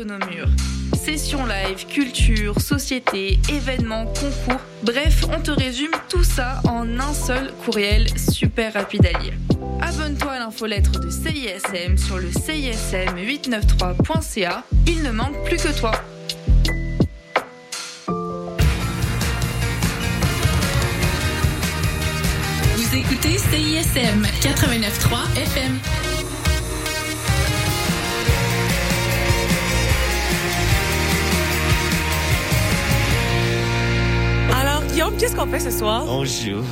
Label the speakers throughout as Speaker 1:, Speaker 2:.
Speaker 1: nos murs. Sessions live, culture, société, événements, concours. Bref, on te résume tout ça en un seul courriel super rapide à lire. Abonne-toi à l'infolettre de CISM sur le CISM893.ca. Il ne manque plus que toi.
Speaker 2: Vous écoutez CISM 89.3 FM.
Speaker 3: Guillaume, qu'est-ce qu'on fait ce soir?
Speaker 4: On joue.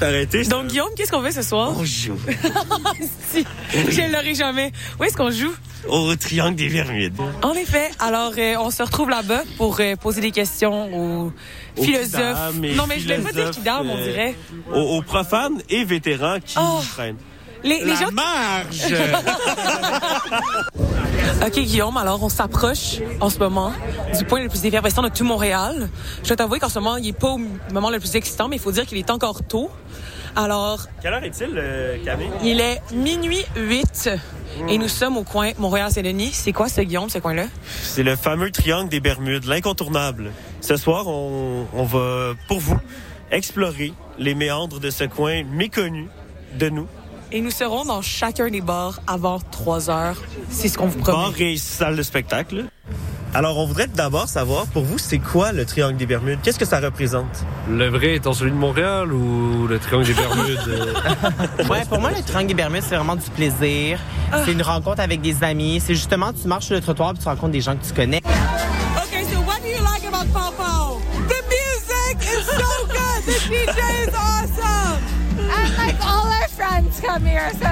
Speaker 4: Arrêté?
Speaker 3: Donc, Guillaume, qu'est-ce qu'on fait ce soir?
Speaker 4: On joue.
Speaker 3: si, je ne l'aurai jamais. Où est-ce qu'on joue?
Speaker 4: Au triangle des Bermudes.
Speaker 3: En effet. Alors, euh, on se retrouve là-bas pour euh, poser des questions aux
Speaker 4: Aux
Speaker 3: philosophes.
Speaker 4: kidam
Speaker 3: non, mais je voulais pas dire
Speaker 4: philosophes,
Speaker 3: kidam, on
Speaker 4: euh,
Speaker 3: dirait.
Speaker 4: Aux, aux profanes et vétérans qui
Speaker 3: Oh.
Speaker 4: traînent.
Speaker 3: Les, les
Speaker 4: La
Speaker 3: gens...
Speaker 4: marge!
Speaker 3: OK, Guillaume, alors on s'approche en ce moment du point le plus effervescent de tout Montréal. Je dois t'avouer qu'en ce moment, il n'est pas au moment le plus excitant, mais il faut dire qu'il est encore tôt. Alors,
Speaker 4: Quelle heure est-il, euh, Camille?
Speaker 3: il est minuit 8 et nous sommes au coin Montréal-Saint-Denis. C'est quoi ce Guillaume, ce coin-là?
Speaker 4: C'est le fameux triangle des Bermudes, l'incontournable. Ce soir, on, on va, pour vous, explorer les méandres de ce coin méconnu de nous.
Speaker 3: Et nous serons dans chacun des bars avant 3 heures. C'est ce qu'on vous promet.
Speaker 4: Bar et salle de spectacle. Alors, on voudrait d'abord savoir, pour vous, c'est quoi le triangle des Bermudes? Qu'est-ce que ça représente?
Speaker 5: Le vrai étant celui de Montréal ou le triangle des Bermudes?
Speaker 6: Ouais, pour moi, le triangle des Bermudes, c'est vraiment du plaisir. C'est une rencontre avec des amis. C'est justement, tu marches sur le trottoir et tu rencontres des gens que tu connais.
Speaker 3: Okay, so what do you like about Pow Pow? The music is so good. The DJ is awesome.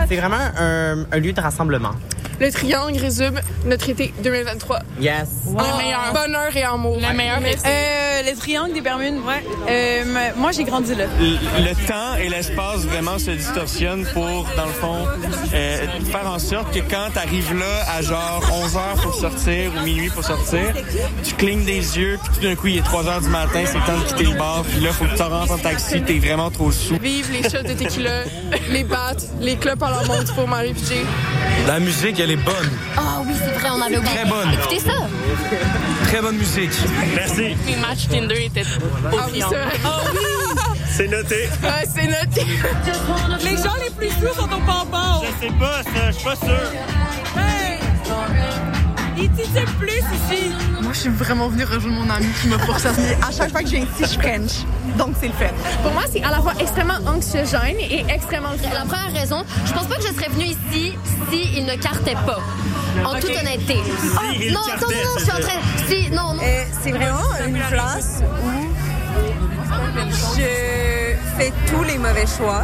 Speaker 6: C'est vraiment un, lieu de rassemblement.
Speaker 7: Le triangle résume notre été 2023.
Speaker 6: Yes.
Speaker 7: En meilleur. Bonheur et amour. Le meilleur
Speaker 8: Euh, le triangle des Bermudes. Ouais. Euh, moi, j'ai grandi là.
Speaker 9: le temps et l'espace vraiment se distorsionnent pour, dans le fond, euh, faire en sorte que quand tu arrives là à genre 11 heures pour sortir ou minuit pour sortir, tu clignes des yeux, puis tout d'un coup, il est 3 heures du matin, c'est le temps de quitter le bar, puis là, faut que tu rentres en taxi, t'es vraiment trop sous.
Speaker 7: Vive les shots de tequila, les battes, les clubs à la montre pour Marie puis Jay.
Speaker 5: La musique, elle est bonne.
Speaker 10: Ah oui, c'est vrai, on avait oublié.
Speaker 5: Très bonne.
Speaker 10: Écoutez ça.
Speaker 5: Très bonne musique.
Speaker 4: Merci.
Speaker 7: Les matchs Tinder étaient au ah, oui, c'est
Speaker 4: noté.
Speaker 7: Ouais, c'est noté.
Speaker 3: Les gens les plus fous sont au Pow.
Speaker 4: Je sais pas, ça, je suis pas sûr.
Speaker 3: Hey! Ils titillent plus ici.
Speaker 7: Moi, je suis vraiment venue rejoindre mon ami qui m'a forcé à venir. À chaque fois que je viens ici, je French. Donc, c'est le fait. Pour moi, c'est à la fois extrêmement anxiogène et extrêmement
Speaker 10: La première raison, je pense pas que je serais venue ici si il ne cartait pas. En toute honnêteté. Oh,
Speaker 4: il
Speaker 10: non,
Speaker 4: cartait,
Speaker 10: non, non, je suis en train. Si, non, non.
Speaker 8: Euh, c'est vraiment une place où je fais tous les mauvais choix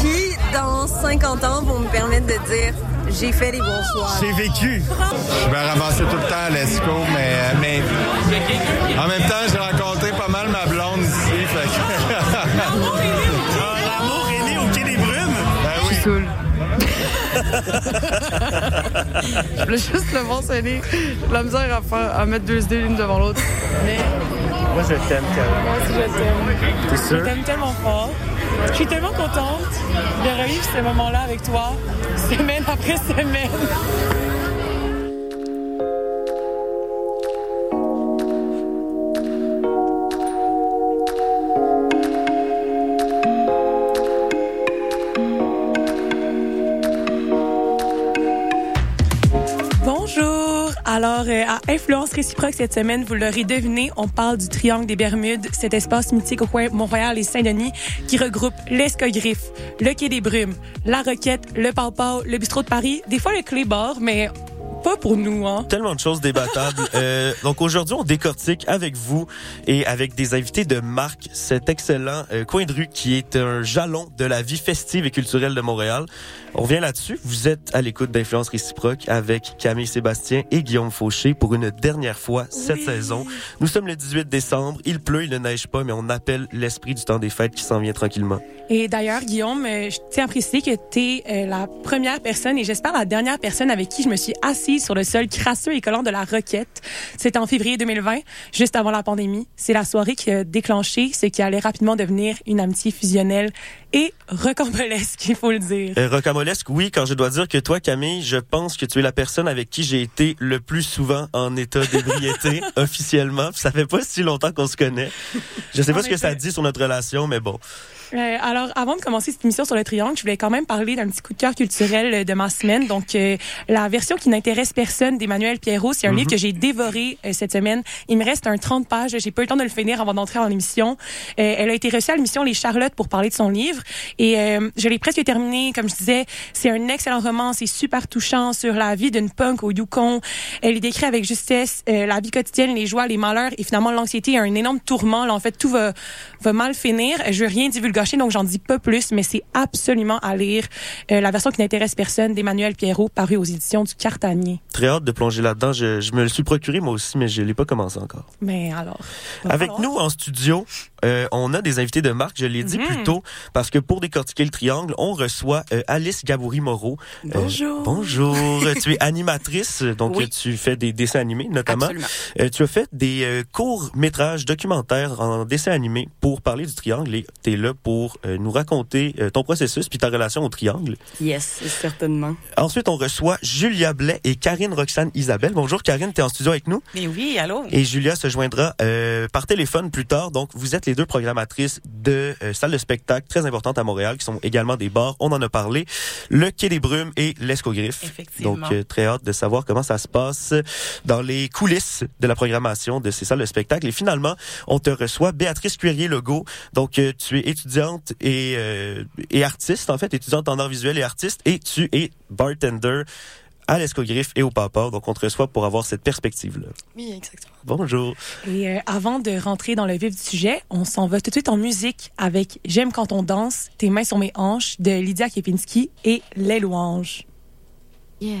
Speaker 8: qui, dans 50 ans, vont me permettre de dire j'ai fait les bons choix.
Speaker 4: J'ai vécu.
Speaker 9: Je me ramassais tout le temps à l'ESCO, mais, mais en même temps, j'ai rencontré pas mal ma
Speaker 7: Je voulais juste le mentionner. La misère à, faire, à mettre deux idées l'une devant l'autre. Mais
Speaker 4: Moi, je t'aime, Camille.
Speaker 7: moi aussi, je t'aime.
Speaker 4: T'es
Speaker 3: Je t'aime tellement fort. Je suis tellement contente de revivre ces moments-là avec toi, semaine après semaine. Alors, euh, à Influence réciproque cette semaine, vous l'aurez deviné, on parle du Triangle des Bermudes, cet espace mythique au coin Montréal et Saint-Denis qui regroupe l'Escogriffe, le Quai des Brumes, la Roquette, le Pau le Bistrot de Paris, des fois le Clé Bar, mais pas pour nous, hein.
Speaker 4: Tellement de choses débattables. Euh, donc aujourd'hui, on décortique avec vous et avec des invités de marque cet excellent euh, coin de rue qui est un jalon de la vie festive et culturelle de Montréal. On revient là-dessus. Vous êtes à l'écoute d'Influence réciproque avec Camille Sébastien et Guillaume Fauché pour une dernière fois cette saison. Nous sommes le 18 décembre. Il pleut, il ne neige pas, mais on appelle l'esprit du temps des fêtes qui s'en vient tranquillement.
Speaker 3: Et d'ailleurs, Guillaume, euh, je tiens à préciser que tu es la première personne et j'espère la dernière personne avec qui je me suis assise sur le sol crasseux et collant de la Roquette. C'était en février 2020, juste avant la pandémie. C'est la soirée qui a déclenché ce qui allait rapidement devenir une amitié fusionnelle et rocambolesque, il faut le dire.
Speaker 4: Euh, rocambolesque, oui, quand je dois dire que toi, Camille, je pense que tu es la personne avec qui j'ai été le plus souvent en état d'ébriété, officiellement. Puis ça fait pas si longtemps qu'on se connaît. Je sais pas ce que ça dit sur notre relation, mais bon.
Speaker 3: Euh, alors, avant de commencer cette émission sur le triangle, je voulais quand même parler d'un petit coup de cœur culturel euh, de ma semaine. Donc, euh, la version qui n'intéresse personne d'Emmanuel Pierrot, c'est un
Speaker 4: Mhm.
Speaker 3: livre que j'ai dévoré euh, cette semaine. Il me reste un 30 pages. J'ai pas eu le temps de le finir avant d'entrer en émission. Elle a été reçue à l'émission Les Charlottes pour parler de son livre. Et euh, je l'ai presque terminé. Comme je disais, c'est un excellent roman. C'est super touchant sur la vie d'une punk au Yukon. Elle y décrit avec justesse euh, la vie quotidienne, les joies, les malheurs et finalement l'anxiété, un énorme tourment. Là, en fait, tout va, va mal finir. Je veux rien divulgacher, donc j'en dis pas plus, mais c'est absolument à lire. Euh, la version qui n'intéresse personne d'Emmanuel Pierrot, parue aux éditions du Cartanier.
Speaker 4: Très hâte de plonger là-dedans. Je, je me le suis procuré moi aussi, mais je l'ai pas commencé encore.
Speaker 3: Mais alors.
Speaker 4: Avec
Speaker 3: falloir.
Speaker 4: nous en studio, on a des invités de marque, je l'ai dit
Speaker 3: Mhm.
Speaker 4: plus tôt, parce que pour décortiquer le triangle, on reçoit euh, Alice Gaboury-Moreau. Euh,
Speaker 3: Bonjour.
Speaker 4: bonjour. tu es animatrice, donc
Speaker 11: Oui.
Speaker 4: tu fais des dessins animés notamment.
Speaker 11: Absolument.
Speaker 4: Euh, tu as fait des euh, courts-métrages documentaires en dessin animé pour parler du triangle et tu es là pour euh, nous raconter euh, ton processus puis ta relation au triangle.
Speaker 11: Yes, certainement.
Speaker 4: Ensuite, on reçoit Julia Blais et Karine Roxane Isabelle. Bonjour Karine, tu es en studio avec nous?
Speaker 11: Mais oui, allô?
Speaker 4: Et Julia se joindra euh, par téléphone plus tard. Donc, vous êtes les deux programmatrices de euh, salles de spectacle très importantes à Montréal, qui sont également des bars. On en a parlé. Le Quai des Brumes et l'Escogriffe. Donc, euh, très hâte de savoir comment ça se passe dans les coulisses de la programmation de ces salles de spectacle. Et finalement, on te reçoit Béatrice Cuirier-Legault. Donc, euh, tu es étudiante et, euh, et artiste, en fait, étudiante en arts visuels et artiste. Et tu es bartender à l'Escogriffe et au Papa. Donc, on te reçoit pour avoir cette perspective-là.
Speaker 11: Oui, exactement.
Speaker 4: Bonjour.
Speaker 3: Et euh, avant de rentrer dans le vif du sujet, on s'en va tout de suite en musique avec J'aime quand on danse, Tes mains sur mes hanches de Lydia Kepinski et Les louanges.
Speaker 12: Yeah.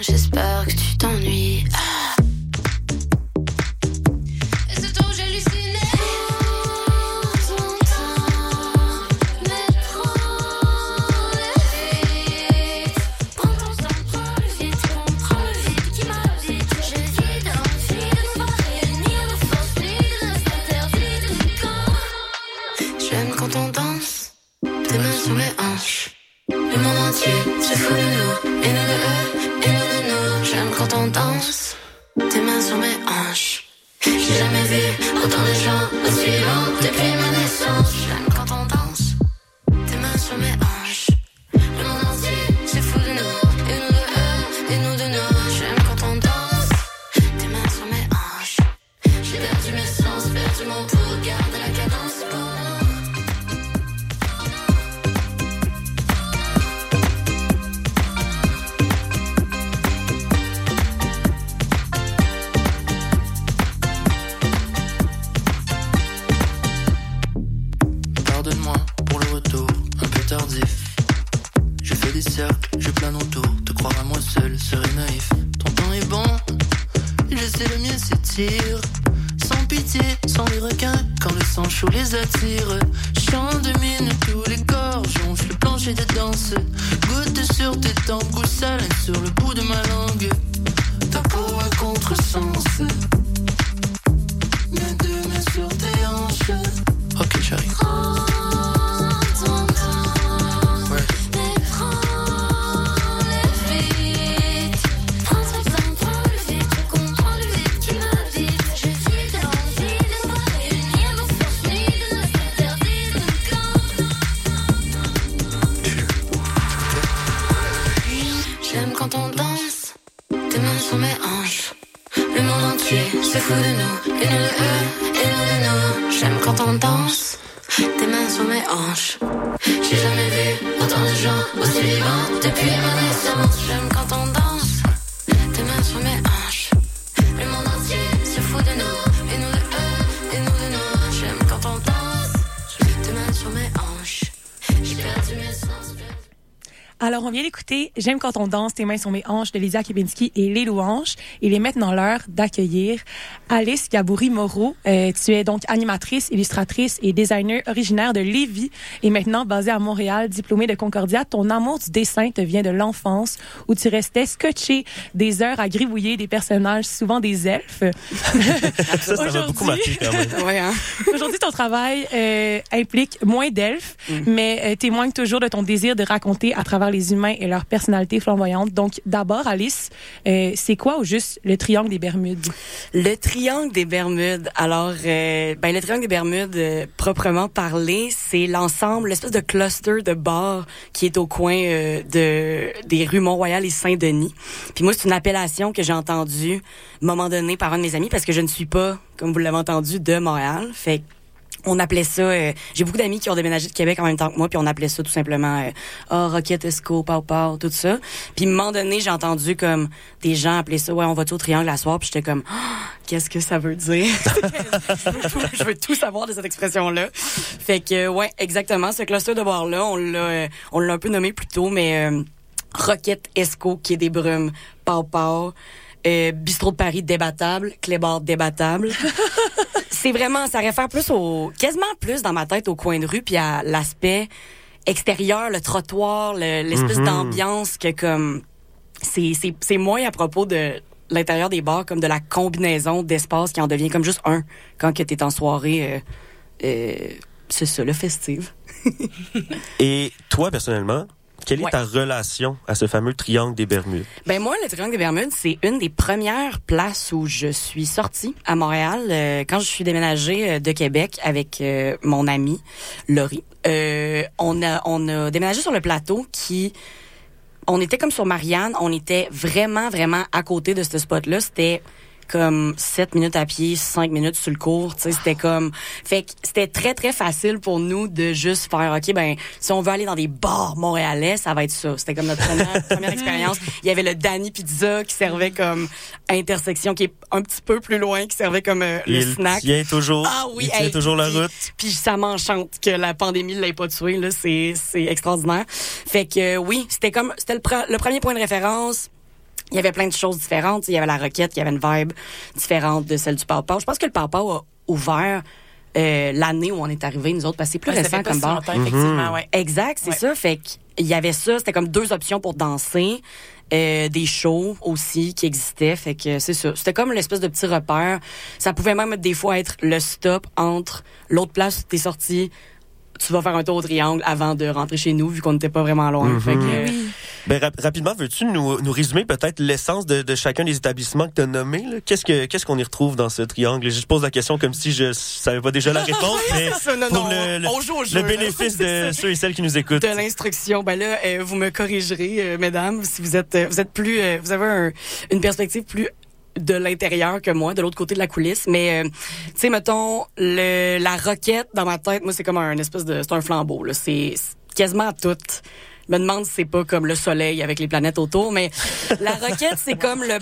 Speaker 12: J'espère que se fout de nous, et nous de eux, nous de nous. J'aime quand on danse, tes mains sur mes hanches. J'ai jamais vu autant de gens aussi vivants depuis ma naissance. J'aime quand on danse,
Speaker 3: Alors, on vient d'écouter J'aime quand on danse, tes mains sont mes hanches de Lydia Kibinski et Les Louanges. Il est maintenant l'heure d'accueillir Alice Gabouri-Moreau. Euh, tu es donc animatrice, illustratrice et designer originaire de Lévis et maintenant basée à Montréal, diplômée de Concordia. Ton amour du dessin te vient de l'enfance où tu restais scotché des heures à gribouiller des personnages, souvent des elfes.
Speaker 4: Ça, ça m'a beaucoup marqué quand même.
Speaker 11: Ouais, hein?
Speaker 3: Aujourd'hui, ton travail euh, implique moins d'elfes, mais euh, témoigne toujours de ton désir de raconter à travers les humains et leur personnalité flamboyante. Donc, d'abord, Alice, euh, c'est quoi au juste le triangle des Bermudes?
Speaker 11: Le triangle des Bermudes. Alors, euh, ben, le triangle des Bermudes, euh, proprement parlé, c'est l'ensemble, l'espèce de cluster de bars qui est au coin euh, de des rues Mont-Royal et Saint-Denis. Puis moi, c'est une appellation que j'ai entendue, à un moment donné, par un de mes amis, parce que je ne suis pas, comme vous l'avez entendu, de Montréal. Fait on appelait ça euh, j'ai beaucoup d'amis qui ont déménagé de Québec en même temps que moi puis on appelait ça tout simplement euh, ah Rocket Esco Pau Pau tout ça. Puis à un moment donné j'ai entendu comme des gens appeler ça ouais on va au triangle à soir puis j'étais comme Ah, qu'est-ce que ça veut dire? Je, veux tout, savoir de cette expression là fait que euh, ouais exactement ce cluster de bar là on l'a euh, on l'a un peu nommé plus tôt mais euh, Rocket Esco qui est des brumes Pau Pau euh, bistrot de Paris débattable, clébar débattable. c'est vraiment, ça réfère plus au, quasiment plus dans ma tête au coin de rue puis à l'aspect extérieur, le trottoir, le- l'espèce
Speaker 13: Mhm.
Speaker 11: d'ambiance que comme, c'est, c'est, c'est moins à propos de l'intérieur des bars comme de la combinaison d'espace qui en devient comme juste un quand que t'es en soirée, euh, euh, c'est ça, le festive.
Speaker 4: Et toi, personnellement, quelle est
Speaker 11: Ouais.
Speaker 4: ta relation à ce fameux triangle des Bermudes?
Speaker 11: Ben moi, le Triangle des Bermudes, c'est une des premières places où je suis sortie à Montréal euh, quand je suis déménagée euh, de Québec avec euh, mon amie Laurie. Euh, on a on a déménagé sur le plateau qui on était comme sur Marianne, on était vraiment vraiment à côté de ce spot là, c'était comme 7 minutes à pied, 5 minutes sur le cours, tu sais, c'était comme fait que c'était très très facile pour nous de juste faire OK ben si on veut aller dans des bars montréalais, ça va être ça. C'était comme notre première, première expérience. Il y avait le Danny Pizza qui servait comme intersection qui est un petit peu plus loin qui servait comme euh, le
Speaker 4: Il
Speaker 11: snack.
Speaker 4: tient toujours,
Speaker 11: Ah oui,
Speaker 4: il tient
Speaker 11: hey,
Speaker 4: toujours la
Speaker 11: puis-
Speaker 4: route.
Speaker 11: Puis ça m'enchante que la pandémie l'ait pas tué là, c'est c'est extraordinaire. Fait que euh, oui, c'était comme c'était le, le premier point de référence. Il y avait plein de choses différentes. Il y avait la roquette, il y avait une vibe différente de celle du Pau-Pau. Je pense que le Pau-Pau a ouvert euh, l'année où on est arrivé, nous autres, parce que c'est plus
Speaker 13: Ouais,
Speaker 11: récent comme bar.
Speaker 13: effectivement, Mhm. ouais.
Speaker 11: Exact, c'est
Speaker 13: Ouais.
Speaker 11: ça. Fait qu'il y avait ça, c'était comme deux options pour danser. Euh, des shows aussi qui existaient. Fait que c'est ça. C'était comme l'espèce de petit repère. Ça pouvait même des fois être le stop entre l'autre place où t'es sorti, tu vas faire un tour au triangle avant de rentrer chez nous, vu qu'on n'était pas vraiment loin.
Speaker 4: Mhm.
Speaker 11: Fait que,
Speaker 4: Ben, rap- rapidement, veux-tu nous, nous résumer peut-être l'essence de, de chacun des établissements que tu as nommés? Qu'est-ce que qu'est-ce qu'on y retrouve dans ce triangle? Je pose la question comme si je savais pas déjà la réponse, mais
Speaker 11: non,
Speaker 4: pour
Speaker 11: non,
Speaker 4: le, le-
Speaker 11: on joue au
Speaker 4: le
Speaker 11: jeu, là.
Speaker 4: bénéfice de ceux et celles qui nous écoutent.
Speaker 11: de l'instruction. Ben là, euh, vous me corrigerez, euh, mesdames, si vous êtes, euh, vous êtes plus, euh, vous avez un- une perspective plus de l'intérieur que moi, de l'autre côté de la coulisse. Mais, euh, tu sais, mettons, le, la roquette dans ma tête, moi, c'est comme un espèce de, c'est un flambeau. Là, c'est c'est quasiment tout. Me demande si c'est pas comme le soleil avec les planètes autour, mais la roquette, c'est comme le.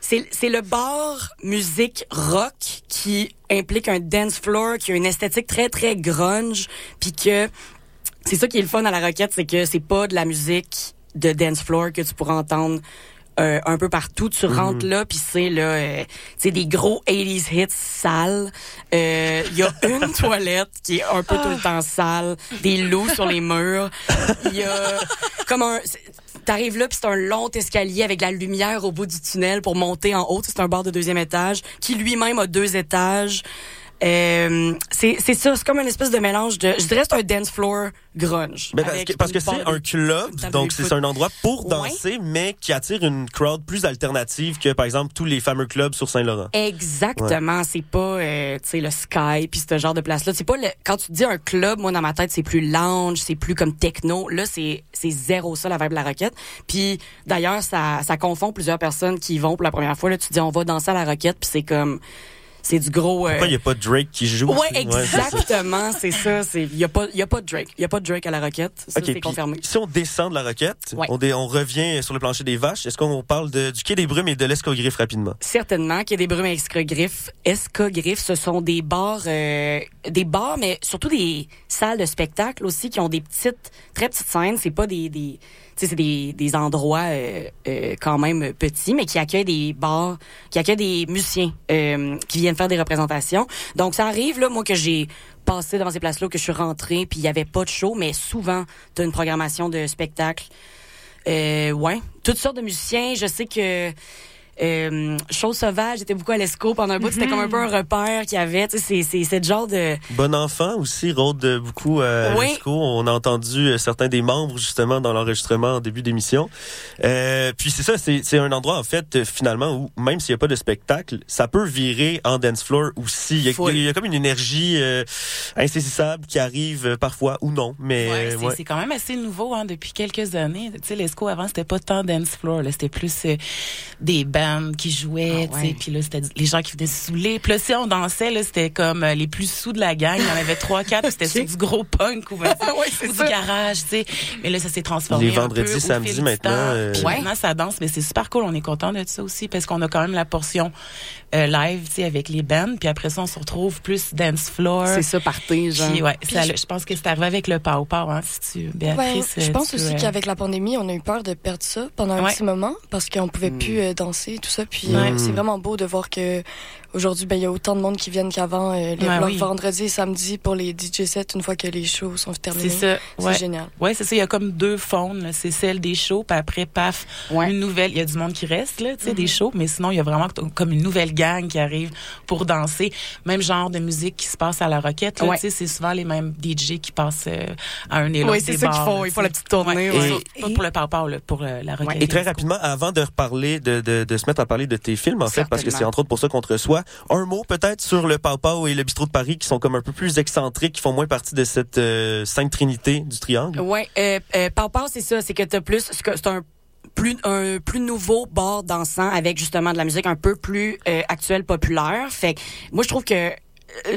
Speaker 11: C'est c'est le bar musique rock qui implique un dance floor, qui a une esthétique très, très grunge, puis que c'est ça qui est le fun à la Roquette, c'est que c'est pas de la musique de dance floor que tu pourras entendre euh, un peu partout. Tu rentres là, puis c'est là, euh, c'est des gros 80s hits sales. Euh, Il y a une toilette qui est un peu tout le temps sale, des loups sur les murs. Il y a comme un... T'arrives là, puis c'est un long escalier avec la lumière au bout du tunnel pour monter en haut. C'est un bar de deuxième étage qui lui-même a deux étages. Euh, c'est c'est ça, c'est comme une espèce de mélange de... Je dirais c'est un dance floor grunge.
Speaker 4: Ben, parce que, c'est un club, donc c'est un endroit pour
Speaker 11: Ouais.
Speaker 4: danser, mais qui attire une crowd plus alternative que, par exemple, tous les fameux clubs sur Saint-Laurent.
Speaker 11: Exactement, c'est pas euh, tu sais le Sky puis ce genre de place là, c'est pas le, quand tu dis un club, moi dans ma tête c'est plus lounge, c'est plus comme techno. Là c'est c'est zéro ça la vibe de la roquette. Puis d'ailleurs ça ça confond plusieurs personnes qui y vont pour la première fois là, tu dis on va danser à la roquette puis c'est comme c'est du gros. euh,
Speaker 4: Pourquoi il n'y a pas Drake qui joue? Ça.
Speaker 11: exactement, c'est ça. Il y a pas y a pas de Drake, il y a pas de Drake à la roquette. Ça c'est confirmé.
Speaker 4: Si on descend de la roquette,
Speaker 11: Ouais.
Speaker 4: on, dé- on revient sur le plancher des vaches. Est-ce qu'on parle de, du quai des brumes et de l'escogriffe rapidement?
Speaker 11: Certainement a des brumes escogriffes. Escogriffes, ce sont des bars, euh, des bars, mais surtout des salles de spectacle aussi qui ont des petites, très petites scènes. C'est pas des, c'est des, des endroits euh, euh, quand même petits, mais qui accueillent des bars, qui accueillent des musiciens euh, qui viennent faire des représentations. Donc ça arrive là, moi que j'ai passé devant ces places-là, que je suis rentrée, puis il y avait pas de show, mais souvent t'as une programmation de spectacle. Euh, ouais, toutes sortes de musiciens. Je sais que euh, Chose sauvage, j'étais beaucoup à l'ESCO pendant un bout. C'était comme un peu un repère qu'il y avait. Tu sais, c'est- c'est c'est le genre de...
Speaker 4: Bon enfant aussi rôde euh, beaucoup à
Speaker 11: Oui.
Speaker 4: l'ESCO. On a entendu euh, certains des membres justement dans l'enregistrement en début d'émission. Euh, puis c'est ça, c'est c'est un endroit en fait euh, finalement où même s'il n'y a pas de spectacle, ça peut virer en dance floor aussi. Il y a, il y a comme une énergie euh, insaisissable qui arrive euh, parfois ou non. Mais
Speaker 13: Ouais,
Speaker 4: euh,
Speaker 13: c'est
Speaker 4: ouais.
Speaker 13: c'est quand même assez nouveau hein, depuis quelques années. Tu sais, l'ESCO avant c'était pas tant dance floor, là, c'était plus euh, des bands qui jouaient,
Speaker 11: Ah
Speaker 13: tu sais, puis là c'était les gens qui venaient se saouler. Puis là, si on dansait, là, c'était comme euh, les plus sous de la gang. Il y en avait trois, quatre, c'était sur du gros punk ou, ben, ou du garage, tu sais. Mais là, ça s'est transformé.
Speaker 4: Les
Speaker 13: un
Speaker 4: vendredis, samedis, maintenant, euh,
Speaker 13: Puis
Speaker 4: Ouais.
Speaker 13: maintenant, ça danse, mais c'est super cool. On est content de ça aussi parce qu'on a quand même la portion euh, live, tu sais, avec les bands. Puis après ça, on se retrouve plus dance floor.
Speaker 11: C'est ça, party, genre.
Speaker 13: Puis ouais,
Speaker 14: Puis
Speaker 13: ça,
Speaker 14: je-
Speaker 13: je pense que c'est arrivé avec le Pau Pau, hein, si tu, Béatrice.
Speaker 14: je
Speaker 13: euh,
Speaker 14: pense
Speaker 13: tu
Speaker 14: aussi
Speaker 13: euh,
Speaker 14: qu'avec la pandémie, on a eu peur de perdre ça pendant un
Speaker 13: Ouais.
Speaker 14: petit moment parce qu'on pouvait
Speaker 13: Mm.
Speaker 14: plus euh, danser tout ça. Puis
Speaker 13: Ouais.
Speaker 14: c'est vraiment beau de voir que aujourd'hui, ben il y a autant de monde qui viennent qu'avant. euh, les
Speaker 13: Ouais,
Speaker 14: blocs
Speaker 13: oui.
Speaker 14: vendredi et samedi pour les DJ sets une fois que les shows sont terminés.
Speaker 13: C'est ça. Ouais.
Speaker 14: C'est génial.
Speaker 13: Ouais, c'est ça. Il y a comme deux faunes. là. C'est celle des shows, puis après, paf, une nouvelle. Il y a du monde qui reste, là, tu sais, des shows, mais sinon, il y a vraiment comme une nouvelle gang qui arrive pour danser. Même genre de musique qui se passe à la roquette, là,
Speaker 11: Ouais.
Speaker 13: tu sais, c'est souvent les mêmes DJ qui passent euh, à un et l'autre
Speaker 11: Oui, c'est ça qu'ils font. Ils font la petite tournée,
Speaker 13: Ouais.
Speaker 11: ouais.
Speaker 13: Et- Pas pour le papa, là, pour euh, la roquette.
Speaker 4: Et très rapidement, avant de reparler, de, de, de se mettre à parler de tes films, en fait, parce que c'est entre autres pour ça qu'on te reçoit, un mot peut-être sur le Pau Pau et le Bistrot de Paris, qui sont comme un peu plus excentriques, qui font moins partie de cette euh, trinité du triangle?
Speaker 11: Ouais, euh, euh, Pau Pau, c'est ça, c'est que t'as plus, c'est un plus un plus nouveau bar dansant avec justement de la musique un peu plus euh, actuelle populaire. Fait moi je trouve que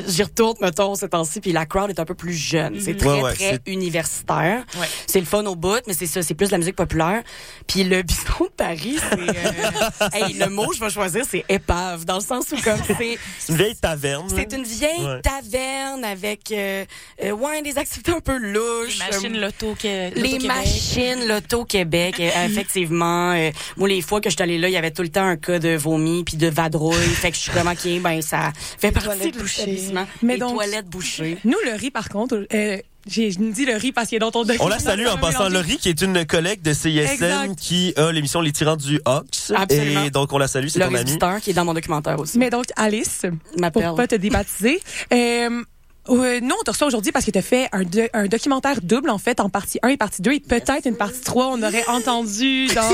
Speaker 11: j'y retourne mettons ces temps-ci puis la crowd est un peu plus jeune. C'est
Speaker 13: Mhm.
Speaker 11: très
Speaker 13: Ouais, ouais,
Speaker 11: très universitaire.
Speaker 13: Ouais.
Speaker 11: C'est le fun au bout, mais c'est ça, c'est plus de la musique populaire. Puis le bistrot de Paris, c'est euh, hey, le mot que je vais choisir c'est épave dans le sens où comme c'est
Speaker 4: C'est une vieille taverne.
Speaker 11: c'est une vieille
Speaker 4: Ouais.
Speaker 11: taverne avec euh, euh, ouais des activités un peu louches.
Speaker 13: Les machines
Speaker 11: Euh,
Speaker 13: Loto, que,
Speaker 11: les
Speaker 13: Loto-Québec.
Speaker 11: machines Loto Québec, euh, effectivement. euh, moi, les fois que je suis allée là, il y avait tout le temps un cas de vomi puis de vadrouille. fait que je suis comme, OK, ben, ça fait partie de
Speaker 14: bouchées.
Speaker 11: l'établissement.
Speaker 3: Mais
Speaker 11: les
Speaker 3: donc-
Speaker 11: toilettes bouchées.
Speaker 3: Nous, le riz, par contre, euh, j'ai je dis le riz parce qu'il est dans ton document.
Speaker 4: On la salue en passant Laurie, qui est une collègue de CISM
Speaker 3: Exact.
Speaker 4: qui a l'émission Les Tyrans du Ox.
Speaker 11: Absolument.
Speaker 4: Et donc, on la salue, c'est ton ami.
Speaker 11: Qui est dans mon documentaire aussi.
Speaker 3: Mais donc, Alice,
Speaker 11: Ma
Speaker 3: pour pas te débaptiser, euh, euh, nous, on te reçoit aujourd'hui parce que tu as fait un, do- un documentaire double, en fait, en partie 1 et partie 2, et peut-être une partie 3, on aurait entendu dans...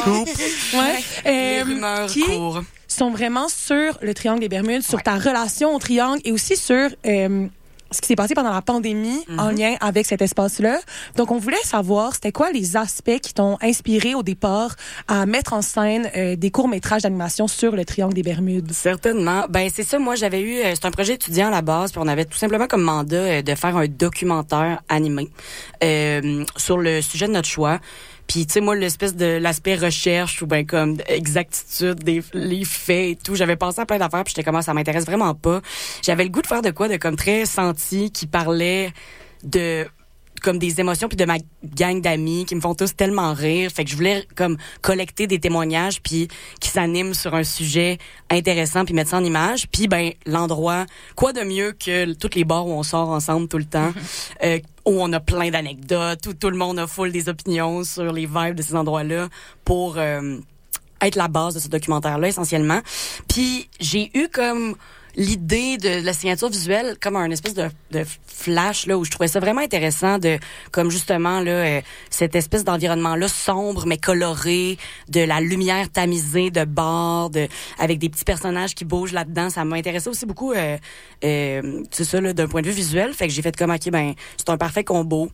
Speaker 3: Ouais.
Speaker 11: Les
Speaker 3: Euh,
Speaker 11: rumeurs
Speaker 3: qui
Speaker 11: courent.
Speaker 3: Sont vraiment sur le triangle des Bermudes, sur ta relation au triangle et aussi sur... euh, ce qui s'est passé pendant la pandémie en lien avec cet espace-là. Donc, on voulait savoir, c'était quoi les aspects qui t'ont inspiré au départ à mettre en scène euh, des courts-métrages d'animation sur le triangle des Bermudes?
Speaker 11: Certainement. Ben c'est ça. Moi, j'avais eu, euh, c'est un projet étudiant à la base, puis on avait tout simplement comme mandat de faire un documentaire animé euh, sur le sujet de notre choix. Puis tu sais moi l'espèce de l'aspect recherche ou ben comme exactitude des les faits et tout, j'avais pensé à plein d'affaires puis j'étais comme Ah, ça m'intéresse vraiment pas. J'avais le goût de faire de quoi de comme très senti qui parlait de comme des émotions puis de ma gang d'amis qui me font tous tellement rire fait que je voulais comme collecter des témoignages puis qui s'animent sur un sujet intéressant puis mettre ça en image puis ben l'endroit quoi de mieux que toutes les bars où on sort ensemble tout le temps euh, où on a plein d'anecdotes où tout le monde a full des opinions sur les vibes de ces endroits là pour euh, être la base de ce documentaire-là essentiellement. Puis j'ai eu comme l'idée de la signature visuelle comme un espèce de, de flash là où je trouvais ça vraiment intéressant de comme justement là euh, cette espèce d'environnement là sombre mais coloré de la lumière tamisée de bord de avec des petits personnages qui bougent là-dedans. Ça m'intéressait aussi beaucoup euh, euh, c'est ça là d'un point de vue visuel. Fait que j'ai fait comme ok ben c'est un parfait combo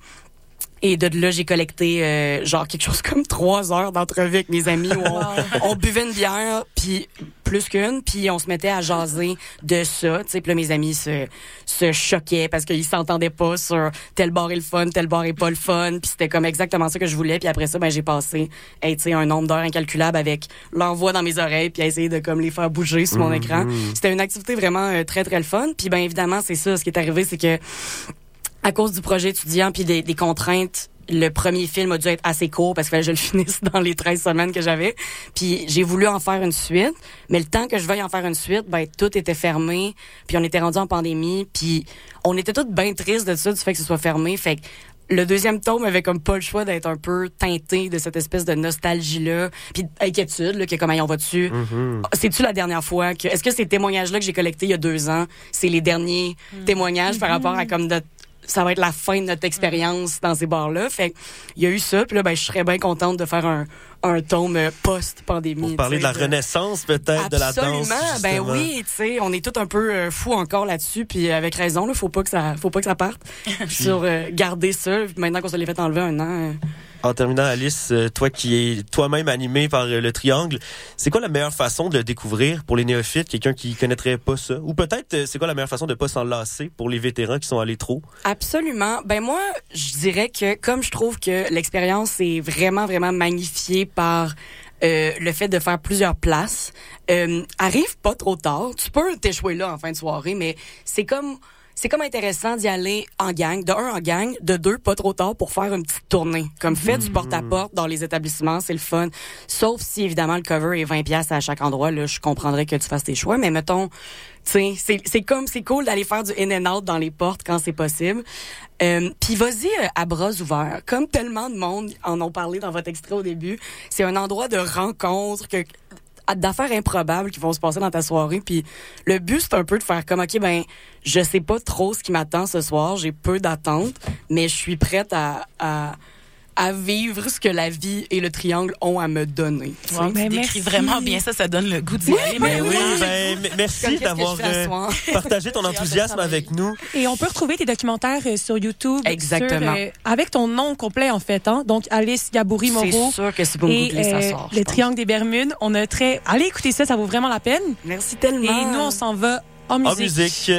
Speaker 11: Et de là, j'ai collecté euh, genre quelque chose comme trois heures d'entrevue avec mes amis où on, on buvait une bière, puis plus qu'une, puis on se mettait à jaser de ça. Tu sais, puis là, mes amis se, se choquaient parce qu'ils s'entendaient pas sur tel bar est le fun, tel bar est pas le fun. Puis c'était comme exactement ça que je voulais. Puis après ça, ben j'ai passé hey, tu sais, un nombre d'heures incalculable avec l'envoi dans mes oreilles, puis à essayer de comme les faire bouger sur mon
Speaker 15: Mhm.
Speaker 11: écran. C'était une activité vraiment euh, très, très le fun. Puis ben évidemment, c'est ça. Ce qui est arrivé, c'est que à cause du projet étudiant puis des, des contraintes, le premier film a dû être assez court parce que fallait que je le finisse dans les 13 semaines que j'avais. Puis j'ai voulu en faire une suite, mais le temps que je veuille en faire une suite, ben tout était fermé, puis on était rendu en pandémie, puis on était toutes bien tristes de ça du fait que ce soit fermé, fait que le deuxième tome avait comme pas le choix d'être un peu teinté de cette espèce de nostalgie là, puis d'inquiétude là, que comme Hey, on va dessus. C'est-tu la dernière fois que est-ce que ces témoignages-là que j'ai collectés il y a deux ans, c'est les derniers témoignages par rapport à comme de ça va être la fin de notre expérience dans ces bars-là. Fait que, il y a eu ça, puis là, ben, je serais bien contente de faire un, un tome euh, post-pandémie.
Speaker 4: Pour parler
Speaker 11: tu
Speaker 4: de la renaissance, peut-être, de la danse.
Speaker 11: Absolument. Ben oui, tu sais, on est tout un peu euh, fous encore là-dessus, puis avec raison, là, faut pas que ça, faut pas que ça parte. Sur euh, garder ça, maintenant qu'on se l'est fait enlever un an. euh,
Speaker 4: En terminant, Alice, euh, toi qui es toi-même animé par euh, le triangle, c'est quoi la meilleure façon de le découvrir pour les néophytes, quelqu'un qui connaîtrait pas ça? Ou peut-être, euh, c'est quoi la meilleure façon de pas s'en lasser pour les vétérans qui sont allés trop?
Speaker 11: Absolument. Ben moi, je dirais que comme je trouve que l'expérience est vraiment vraiment magnifiée par euh, le fait de faire plusieurs places, euh, arrive pas trop tard. Tu peux t'échouer là en fin de soirée, mais c'est comme c'est comme intéressant d'y aller en gang, de un en gang, de deux pas trop tard pour faire une petite tournée. Comme fait du porte-à-porte dans les établissements, c'est le fun. Sauf si évidemment le cover est 20 pièces à chaque endroit, là, je comprendrais que tu fasses tes choix, mais mettons tu sais, c'est comme c'est cool d'aller faire du in and out dans les portes quand c'est possible. Euh, Puis vas-y euh, à bras ouverts. Comme tellement de monde en ont parlé dans votre extrait au début, c'est un endroit de rencontre que d'affaires improbables qui vont se passer dans ta soirée. Puis le but c'est un peu de faire comme OK ben je sais pas trop ce qui m'attend ce soir, j'ai peu d'attentes, mais je suis prête à, à à vivre ce que la vie et le triangle ont à me donner. tu sais.
Speaker 13: Wow, tu décris vraiment bien ça, ça donne le goût d'y aller.
Speaker 4: Ben
Speaker 13: mais
Speaker 4: oui, ben, merci d'avoir euh, partagé ton enthousiasme avec nous.
Speaker 3: Et on peut retrouver tes documentaires euh, sur YouTube.
Speaker 11: Exactement.
Speaker 3: sur, euh, avec ton nom complet, en fait. Hein? Donc, Alice Gabouri
Speaker 11: C'est
Speaker 3: Moreau.
Speaker 11: sûr que vous me
Speaker 3: et,
Speaker 11: googlez, ça
Speaker 3: euh,
Speaker 11: sort,
Speaker 3: Le. Triangle des Bermudes. On a très... Allez écouter ça, ça vaut vraiment la peine.
Speaker 11: Merci tellement.
Speaker 3: Et nous, on s'en va en musique.
Speaker 4: En musique.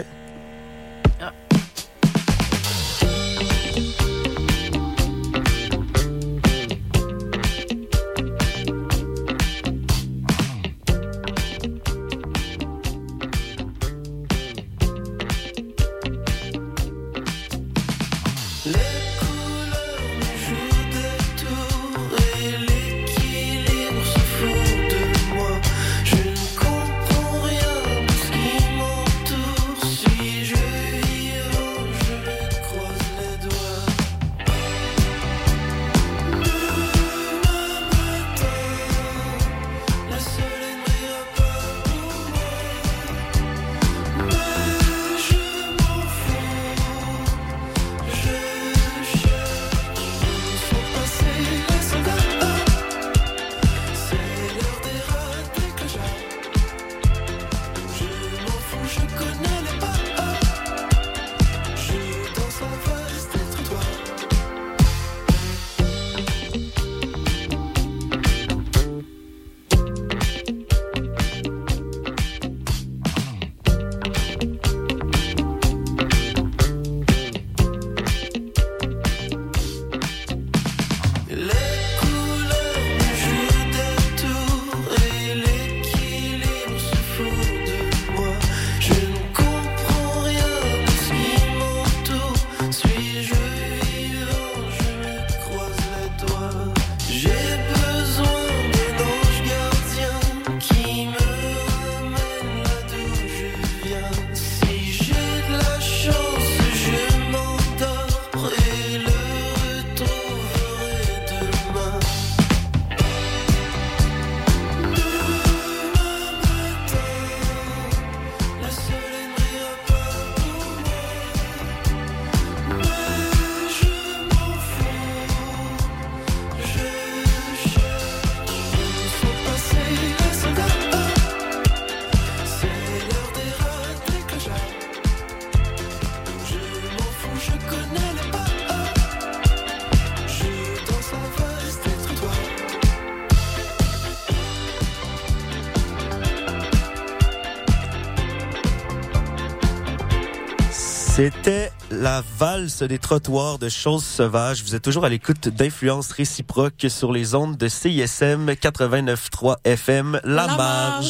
Speaker 4: C'était la valse des trottoirs de choses sauvages. Vous êtes toujours à l'écoute d'influence réciproque sur les ondes de CISM 89.3 FM, La,
Speaker 3: La
Speaker 4: Marge.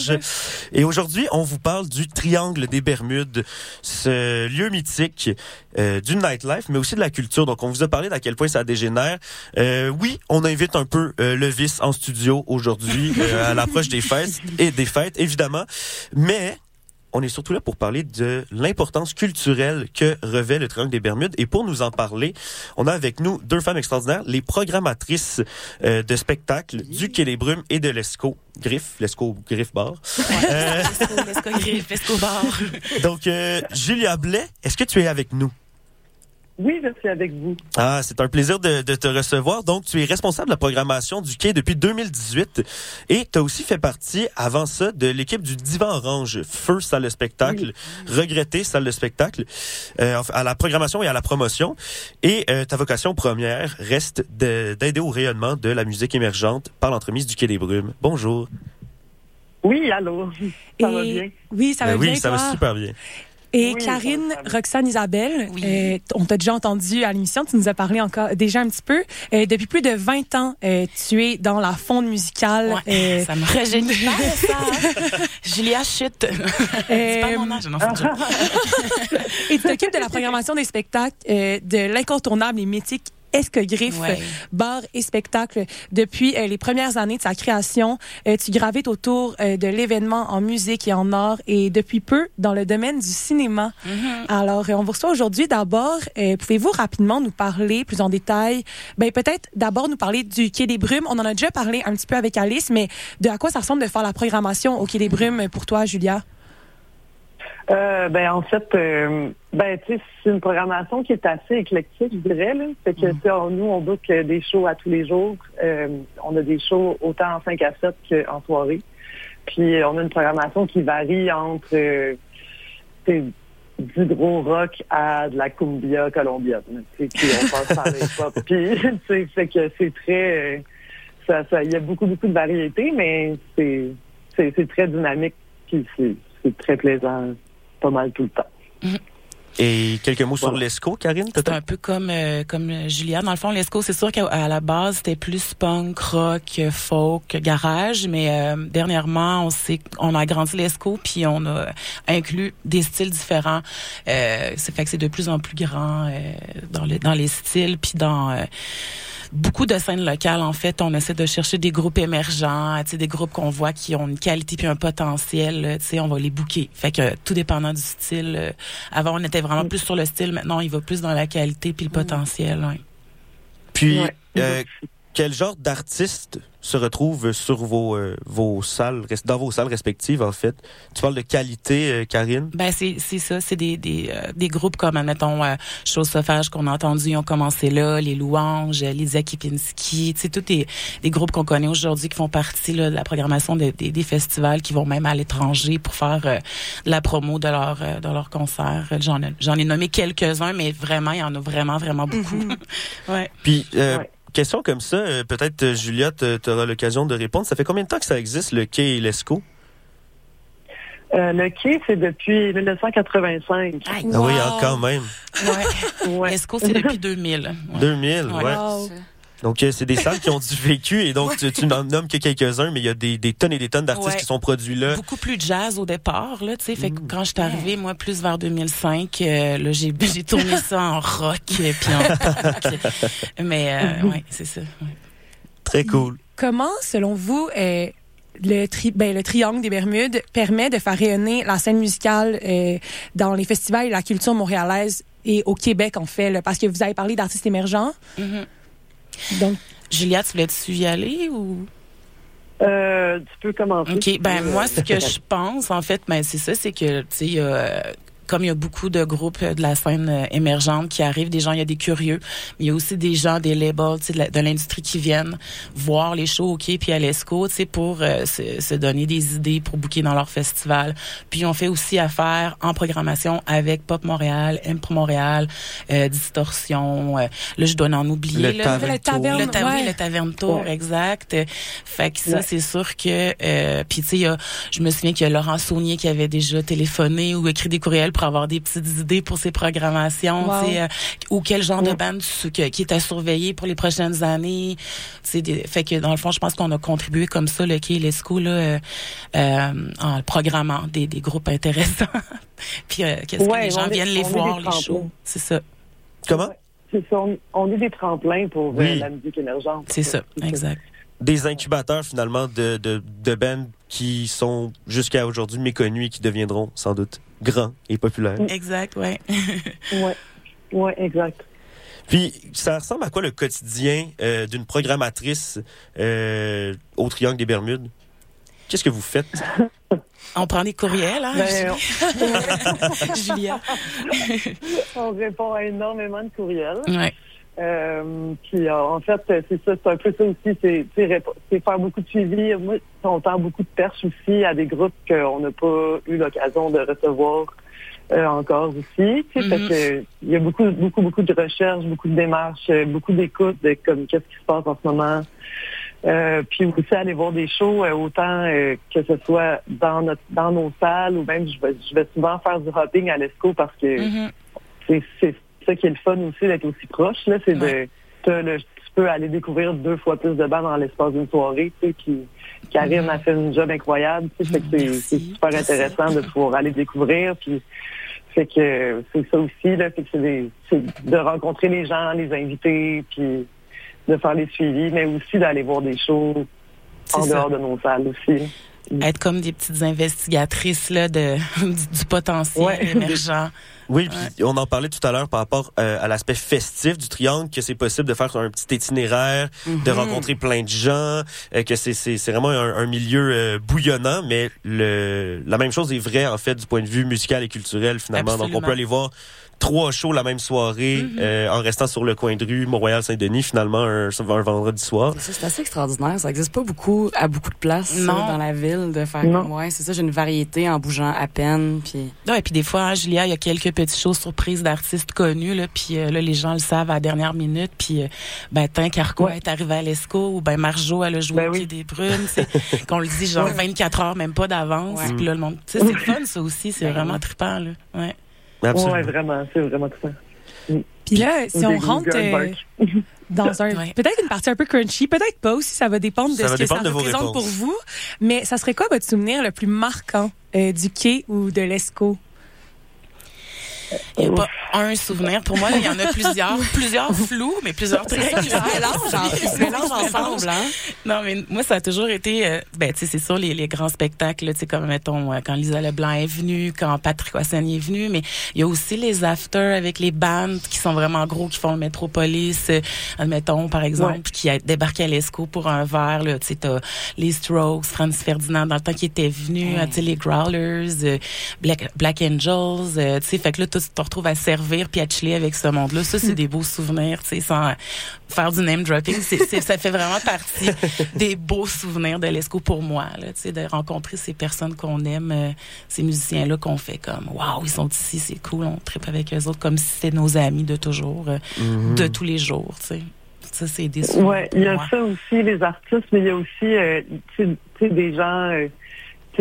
Speaker 3: Marge.
Speaker 4: Et aujourd'hui, on vous parle du Triangle des Bermudes, ce lieu mythique euh, du nightlife, mais aussi de la culture. Donc, on vous a parlé d'à quel point ça dégénère. Euh, oui, on invite un peu euh, le vice en studio aujourd'hui euh, à l'approche des fêtes et des fêtes, évidemment. Mais on est surtout là pour parler de l'importance culturelle que revêt le Triangle des Bermudes. Et pour nous en parler, on a avec nous deux femmes extraordinaires, les programmatrices euh, de spectacles du Quai des Brumes et de l'ESCO Griff, l'ESCO Griff Bar. Euh,
Speaker 13: L'esco Griff, Esco Bar.
Speaker 4: donc, euh, Julia Blais, est-ce que tu es avec nous?
Speaker 15: Oui, je suis avec vous.
Speaker 4: Ah, c'est un plaisir de, de te recevoir. Donc, tu es responsable de la programmation du quai depuis 2018 et tu as aussi fait partie, avant ça, de l'équipe du Divan Orange, Feu salle de spectacle, Regretté salle de spectacle, euh, à la programmation et à la promotion. Et euh, ta vocation première reste de- d'aider au rayonnement de la musique émergente par l'entremise du quai des Brumes. Bonjour.
Speaker 15: Oui, allô. Ça va bien?
Speaker 3: Oui, ça va
Speaker 4: Ben
Speaker 3: bien.
Speaker 4: oui, ça va super bien.
Speaker 3: Et
Speaker 15: Oui,
Speaker 3: Karine, Roxane, Isabelle, euh, on t'a déjà entendu à l'émission, tu nous as parlé encore déjà un petit peu. Euh, depuis plus de 20 ans, euh, tu es dans la fonde musicale. euh,
Speaker 13: Ça me rajeunit pas, ça. Julia, chute. C'est pas mon âge, non,
Speaker 3: et tu t'occupes de la programmation des spectacles euh, de l'incontournable et mythique Escogriffe,
Speaker 13: Ouais.
Speaker 3: bar et spectacle. Depuis euh, les premières années de sa création, euh, tu gravites autour euh, de l'événement en musique et en art et depuis peu dans le domaine du cinéma. Alors, euh, on vous reçoit aujourd'hui. D'abord, pouvez-vous rapidement nous parler plus en détail? Ben, peut-être d'abord nous parler du Quai des Brumes. On en a déjà parlé un petit peu avec Alice, mais de à quoi ça ressemble de faire la programmation au Quai des Brumes pour toi, Julia?
Speaker 15: Euh, ben en fait, euh, ben tu sais, c'est une programmation qui est assez éclectique, je dirais. Là. Fait que sais, on- nous, on book euh, des shows à tous les jours. Euh, on a des shows autant en 5 à 7 qu'en soirée. Puis on a une programmation qui varie entre du gros rock à de la cumbia colombienne. Puis on passe par les pop. Puis tu sais, fait que c'est très euh, ça, ça, il y a beaucoup, beaucoup de variétés, mais c'est c'est c'est très dynamique. Puis c'est c'est très plaisant pas mal tout le temps.
Speaker 4: Et quelques mots sur l'ESCO, Karine,
Speaker 13: C'est
Speaker 4: peut-être?
Speaker 13: un peu comme euh, comme euh, Julia. Dans le fond, l'ESCO, c'est sûr qu'à la base, c'était plus punk, rock, folk, garage. Mais euh, dernièrement, on s'est, on a agrandi l'ESCO, puis on a inclus des styles différents. Euh, c'est fait que c'est de plus en plus grand euh, dans, le, dans les styles, puis dans... beaucoup de scènes locales, en fait, on essaie de chercher des groupes émergents, tu sais, des groupes qu'on voit qui ont une qualité puis un potentiel, tu sais, on va les booker. Fait que tout dépendant du style. euh, avant, on était vraiment plus sur le style. Maintenant, il va plus dans la qualité puis le potentiel. ouais.
Speaker 4: Puis, euh, quel genre d'artistes se retrouvent sur vos, euh, vos salles, dans vos salles respectives, en fait? Tu parles de qualité, euh, Karine?
Speaker 13: Ben c'est c'est ça, c'est des des, euh, des groupes comme admettons euh, Chose Sauvage qu'on a entendu, ils ont commencé là, les Louanges, Lydia Kipinski, tu sais tous des des groupes qu'on connaît aujourd'hui qui font partie là, de la programmation de- des des festivals qui vont même à l'étranger pour faire euh, de la promo de leur euh, de leurs concerts. J'en ai j'en ai nommé quelques-uns mais vraiment il y en a vraiment vraiment beaucoup. ouais.
Speaker 4: Puis, euh, question comme ça, euh, peut-être, euh, Julia, tu auras l'occasion de répondre. Ça fait combien de temps que ça existe, le quai et l'ESCO?
Speaker 15: Euh, le quai, c'est depuis 1985.
Speaker 4: Ah oui, hein, quand même.
Speaker 13: Ouais. Esco c'est depuis 2000.
Speaker 4: 2000,
Speaker 13: Ouais.
Speaker 4: ouais. Donc, euh, c'est des salles qui ont du vécu et donc tu, tu n'en nommes que quelques-uns, mais il y a des, des tonnes et des tonnes d'artistes
Speaker 13: Ouais.
Speaker 4: qui sont produits là.
Speaker 13: Beaucoup plus de jazz au départ, là, tu sais. Fait que quand je suis arrivée, moi, plus vers 2005, euh, là, j'ai, j'ai tourné ça en rock euh, puis en punk. Mais, euh, ouais, c'est ça. ouais.
Speaker 4: Très cool.
Speaker 3: Comment, selon vous, euh, le, tri ben, le triangle des Bermudes permet de faire rayonner la scène musicale euh, dans les festivals et la culture montréalaise et au Québec, en fait? là? parce que vous avez parlé d'artistes émergents. Donc,
Speaker 13: Julia, tu voulais-tu y aller ou?
Speaker 15: Euh, tu peux commencer.
Speaker 13: OK. Ben, moi, ce que je pense, en fait, ben, c'est ça, c'est que, tu sais, il y a, euh, comme il y a beaucoup de groupes euh, de la scène euh, émergente qui arrivent, des gens, il y a des curieux, mais il y a aussi des gens, des labels, tu sais, de l'industrie qui viennent voir les shows OK puis à l'ESCO, tu sais, pour euh, se, se donner des idées pour booker dans leur festival. Puis on fait aussi affaire en programmation avec Pop Montréal, Impro Montréal, euh, Distorsion. euh, là, je dois en oublier.
Speaker 3: Le
Speaker 13: là.
Speaker 3: Taverne Le Taverne,
Speaker 13: Le,
Speaker 3: ouais.
Speaker 13: Taverne Tour,
Speaker 3: Ouais.
Speaker 13: exact. Fait que ça,
Speaker 3: Ouais.
Speaker 13: c'est sûr que... Euh, puis tu sais, il y a- je me souviens qu'il y a Laurent Saunier qui avait déjà téléphoné ou écrit des courriels pour avoir des petites idées pour ses programmations,
Speaker 3: Wow.
Speaker 13: tu sais, euh, ou quel genre de band tu- que- qui est à surveiller pour les prochaines années. Des, fait que dans le fond, je pense qu'on a contribué comme ça le quai l'ESCO là, euh, euh, en programmant des, des groupes intéressants. Puis euh, qu'est-ce que les gens viennent les voir les shows, c'est ça.
Speaker 4: Comment?
Speaker 15: C'est ça, on, on est des tremplins pour euh,
Speaker 4: Oui.
Speaker 15: la musique émergente.
Speaker 13: C'est ça, exact.
Speaker 4: Des incubateurs, finalement, de, de, de bands qui sont jusqu'à aujourd'hui méconnus et qui deviendront sans doute grands et populaires.
Speaker 13: Exact, ouais.
Speaker 15: Ouais, ouais, exact.
Speaker 4: Puis, ça ressemble à quoi le quotidien euh, d'une programmatrice euh, au Triangle des Bermudes? Qu'est-ce que vous faites?
Speaker 13: On prend des courriels, hein?
Speaker 15: Ben,
Speaker 13: Julia.
Speaker 15: on répond à énormément de courriels.
Speaker 13: Ouais.
Speaker 15: Euh, puis euh, en fait, c'est ça, c'est un peu ça aussi, c'est faire beaucoup de suivi. Moi, on tend beaucoup de perches aussi à des groupes qu'on n'a pas eu l'occasion de recevoir euh, encore aussi. Tu sais,
Speaker 16: Mhm.
Speaker 15: fait que, il y a beaucoup, beaucoup, beaucoup de recherches, beaucoup de démarches, beaucoup d'écoute de comme qu'est-ce qui se passe en ce moment. Euh, puis aussi aller voir des shows, euh, autant euh, que ce soit dans notre dans nos salles ou même je vais, je vais souvent faire du hopping à l'ESCO parce que
Speaker 13: Mm-hmm.
Speaker 15: c'est c'est ça qui est le fun aussi d'être aussi proche là, c'est de le- tu peux aller découvrir deux fois plus de bandes dans l'espace d'une soirée, tu sais, qui qui arrivent à faire une job incroyable, tu sais, fait c'est super intéressant de pouvoir aller découvrir puis fait que c'est ça aussi là, fait que c'est de rencontrer les gens, les inviter puis de faire les suivis, mais aussi d'aller voir des shows en
Speaker 13: ça.
Speaker 15: dehors de nos salles aussi.
Speaker 13: Être comme des petites investigatrices là, de, du, du potentiel
Speaker 15: Ouais.
Speaker 13: émergent.
Speaker 4: Oui, puis on en parlait tout à l'heure par rapport euh, à l'aspect festif du triangle, que c'est possible de faire un petit itinéraire, de
Speaker 13: Mhm.
Speaker 4: rencontrer plein de gens, euh, que c'est c'est c'est vraiment un, un milieu euh, bouillonnant, mais le la même chose est vraie en fait du point de vue musical et culturel finalement. Donc on peut aller voir trois shows la même soirée
Speaker 13: Mhm.
Speaker 4: euh, en restant sur le coin de rue Montréal-Saint-Denis finalement un, un vendredi soir.
Speaker 11: Ça, C'est assez extraordinaire. Ça n'existe pas beaucoup à beaucoup de places ça,
Speaker 13: Non.
Speaker 11: dans la ville de faire
Speaker 13: Non.
Speaker 11: ouais, c'est ça, j'ai une variété en bougeant à peine puis
Speaker 13: Ouais, et puis des fois, hein, Julia, il y a quelques petites choses surprises d'artistes connus, là, puis euh, là, les gens le savent à la dernière minute, puis euh, ben, Tin Carquois est arrivé à l'ESCO, ou ben Marjo, elle a joué au Quai des Brunes, c'est qu'on le dit genre
Speaker 15: Ouais.
Speaker 13: 24 heures, même pas d'avance, puis là, le monde, tu sais, c'est fun, ça aussi, c'est vraiment trippant, là, ouais.
Speaker 15: Ouais, vraiment, c'est vraiment tout ça.
Speaker 3: Puis là, si on rentre euh, dans un peut-être une partie un peu crunchy, peut-être pas aussi, ça va dépendre de
Speaker 4: Ça
Speaker 3: ce que
Speaker 4: dépendre
Speaker 3: ça représente
Speaker 4: réponses.
Speaker 3: pour vous. Mais ça serait quoi votre souvenir le plus marquant euh, du quai ou de l'ESCO?
Speaker 13: Il n'y a pas un souvenir. Pour moi, il y en a plusieurs. plusieurs flous, mais plusieurs très clairs.
Speaker 11: ils se mélangent ensemble, hein?
Speaker 13: Non, mais moi, ça a toujours été, euh, ben, tu sais, c'est sûr, les, les grands spectacles, tu sais, comme, mettons, euh, quand Lisa Leblanc est venue, quand Patrick Ossani est venu, mais il y a aussi les afters avec les bandes qui sont vraiment gros, qui font le Métropolis, euh, admettons, par exemple,
Speaker 16: Ouais.
Speaker 13: qui a débarqué à l'ESCO pour un verre, là, tu sais, t'as les Strokes, Franz Ferdinand, dans le temps qui était venu,
Speaker 16: Ouais.
Speaker 13: tu sais, les Growlers, euh, Black, Black Angels, euh, tu sais, fait que là, tu te retrouves à servir puis à chiller avec ce monde-là. Ça, c'est des beaux souvenirs, tu sais, sans faire du name dropping. C'est, ça fait vraiment partie des beaux souvenirs de l'ESCO pour moi, là, tu sais, de rencontrer ces personnes qu'on aime, euh, ces musiciens-là qu'on fait comme, waouh, ils sont ici, c'est cool, on tripe avec eux autres comme si c'était nos amis de toujours, euh,
Speaker 15: Mhm.
Speaker 13: de tous les jours, tu sais. Ça, c'est des souvenirs.
Speaker 15: Ouais, il y a
Speaker 13: moi.
Speaker 15: ça aussi, les artistes, mais il y a aussi euh, tu sais- des gens euh,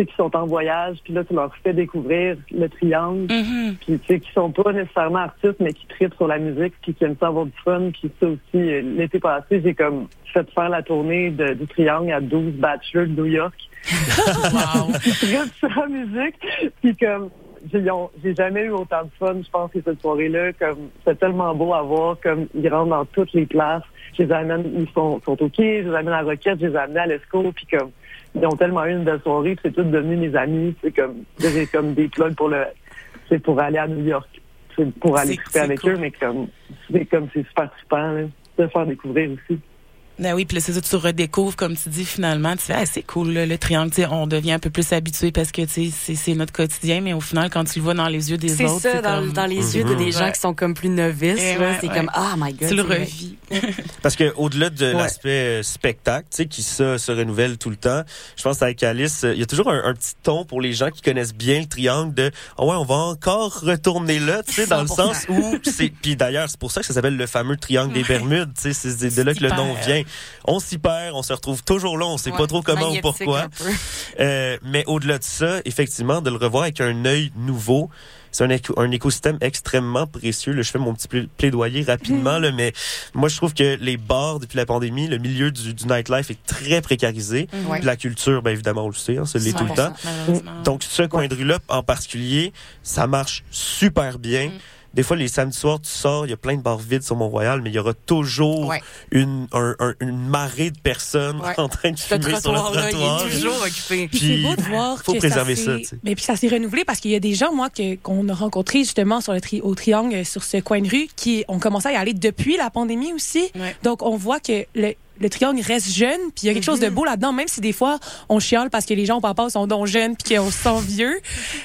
Speaker 15: sais, qui sont en voyage, puis là, tu leur fais découvrir le triangle,
Speaker 13: Mm-hmm.
Speaker 15: puis tu sais, qui sont pas nécessairement artistes, mais qui tripent sur la musique, puis qui aiment ça avoir du fun. Puis ça aussi, euh, l'été passé, j'ai comme fait faire la tournée de- du triangle à 12 bachelors de New York. Qui tripent sur la musique, puis comme j'ai jamais eu autant de fun, je pense, que cette soirée-là. Comme c'est tellement beau à voir, comme ils rentrent dans toutes les places. Je les amène, ils sont, sont OK, je les amène à Roquette, je les amène à l'Esco, puis comme ils ont tellement eu une belle soirée, c'est tous devenus mes amis. C'est comme j'ai comme des plugs pour le c'est pour aller à New York. C'est pour aller
Speaker 13: c'est
Speaker 15: avec
Speaker 13: cool.
Speaker 15: eux, mais comme c'est comme c'est super là, de faire découvrir aussi.
Speaker 13: Ben oui, puis là, c'est ça, tu redécouvres, comme tu dis, finalement, tu fais, ah, c'est cool, là, le triangle, tu sais, on devient un peu plus habitué parce que, tu sais, c'est- c'est notre quotidien, mais au final, quand tu le vois dans les yeux des
Speaker 11: C'est
Speaker 13: autres,
Speaker 11: ça, dans,
Speaker 13: comme-
Speaker 11: dans les yeux de des gens
Speaker 13: Ouais.
Speaker 11: qui sont comme plus novices.
Speaker 13: Eh ouais,
Speaker 11: c'est
Speaker 13: ouais.
Speaker 11: comme, ah, my God.
Speaker 13: Tu le
Speaker 11: c'est
Speaker 13: revis.
Speaker 4: Parce que au-delà de l'aspect euh, spectacle, tu sais, qui ça se renouvelle tout le temps, je pense qu'avec Alice, euh, il y a toujours un, un petit ton pour les gens qui connaissent bien le triangle de ah ouais, on va encore retourner là, tu sais, dans le
Speaker 16: 100%.
Speaker 4: sens où c'est puis d'ailleurs c'est pour ça que ça s'appelle le fameux triangle des Bermudes, tu sais, c'est c'est de là que le nom vient. On s'y perd, on se retrouve toujours là, on sait
Speaker 16: Ouais,
Speaker 4: pas trop comment ou pourquoi. Euh, mais au-delà de ça, effectivement, de le revoir avec un œil nouveau, c'est un, éco- un écosystème extrêmement précieux. Là, je fais mon petit pla- plaidoyer rapidement, là, mais moi, je trouve que les bars, depuis la pandémie, le milieu du, du nightlife est très précarisé. Puis la culture, ben évidemment, on le sait, hein, ça l'est tout le
Speaker 13: 100%,
Speaker 4: temps. Donc, ce coin de rue-là, en particulier, ça marche super bien.
Speaker 13: Mm.
Speaker 4: Des fois, les samedis soirs, tu sors, il y a plein de bars vides sur Mont-Royal, mais il y aura toujours
Speaker 11: Ouais.
Speaker 4: une, un- un- une marée de personnes
Speaker 11: Ouais.
Speaker 4: en train de fumer sur le
Speaker 11: trottoir-là, il est
Speaker 4: trottoir.
Speaker 11: toujours occupé.
Speaker 3: Puis c'est beau de voir
Speaker 4: faut
Speaker 3: que
Speaker 4: préserver
Speaker 3: ça,
Speaker 4: ça,
Speaker 3: s'est-
Speaker 4: tu sais.
Speaker 3: mais puis ça s'est renouvelé parce qu'il y a des gens moi que qu'on a rencontrés justement sur le tri, au triangle euh, sur ce coin de rue qui ont commencé à y aller depuis la pandémie aussi. Donc on voit que le le triangle reste jeune, puis il y a quelque chose
Speaker 11: Mm-hmm.
Speaker 3: de beau là-dedans, même si des fois on chiale parce que les gens au papa sont donc jeunes puis qu'on se sent vieux.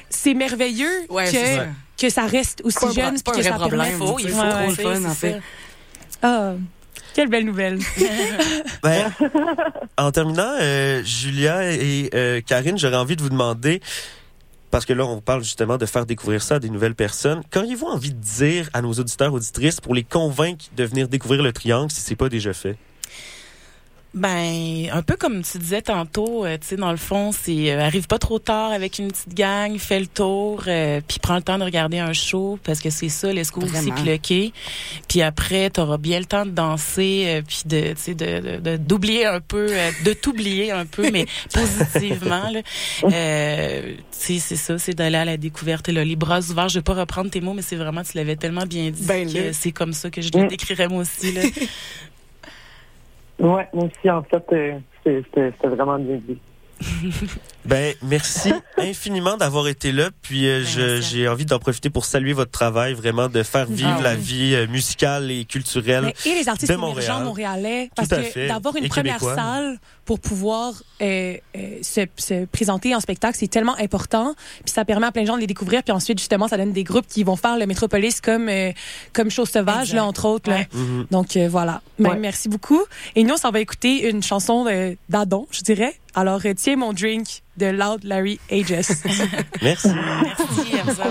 Speaker 3: C'est merveilleux
Speaker 11: Ouais, c'est
Speaker 3: que. Que ça reste aussi jeune puis que
Speaker 11: un
Speaker 3: ça permet.
Speaker 11: problème, il faut
Speaker 3: Ouais,
Speaker 11: le fun, en fait.
Speaker 3: Ah, quelle belle nouvelle.
Speaker 4: Ben, en terminant, euh, Julia et euh, Karine, j'aurais envie de vous demander, parce que là, on parle justement de faire découvrir ça à des nouvelles personnes, qu'auriez-vous envie de dire à nos auditeurs, auditrices, pour les convaincre de venir découvrir le triangle si c'est pas déjà fait?
Speaker 13: Ben, un peu comme tu disais tantôt, euh, tu sais, dans le fond, c'est euh, arrive pas trop tard avec une petite gang, fais le tour, euh, puis prends le temps de regarder un show parce que c'est ça, l'esco aussi,
Speaker 11: Vraiment.
Speaker 13: puis le quai. Puis après, t'auras bien le temps de danser, euh, puis de, tu sais, de, d'oublier un peu, euh, de t'oublier un peu, mais positivement. Là. Euh, tu sais, c'est ça, c'est d'aller à la découverte, là, les bras ouverts. Je vais pas reprendre tes mots, mais c'est vraiment, tu l'avais tellement bien dit
Speaker 11: Ben
Speaker 13: que c'est comme ça que je le
Speaker 15: Mm.
Speaker 13: décrirais moi aussi. Là.
Speaker 15: Ouais, moi aussi, en fait, euh, c'était vraiment bien dit.
Speaker 4: Ben, merci infiniment d'avoir été là. Puis euh, je- j'ai envie d'en profiter pour saluer votre travail, vraiment de faire vivre
Speaker 3: Ah
Speaker 4: la
Speaker 3: oui.
Speaker 4: vie euh, musicale et culturelle
Speaker 3: Mais- et les artistes
Speaker 4: de Montréal.
Speaker 3: montréalais, parce
Speaker 4: Tout à fait.
Speaker 3: que d'avoir une
Speaker 4: Et
Speaker 3: première
Speaker 4: québécois.
Speaker 3: salle pour pouvoir euh, euh, se, se présenter en spectacle, c'est tellement important. Puis ça permet à plein de gens de les découvrir. Puis ensuite, justement, ça donne des groupes qui vont faire le Métropolis comme euh, comme chose sauvage, là entre autres. là.
Speaker 4: Mhm.
Speaker 3: Donc euh, voilà. Ben,
Speaker 15: Ouais.
Speaker 3: Merci beaucoup. Et nous, on s'en va écouter une chanson euh, d'Adon, je dirais. Alors euh, tiens mon drink de Loud Larry Aegis.
Speaker 4: Merci.
Speaker 13: Merci, Hamza.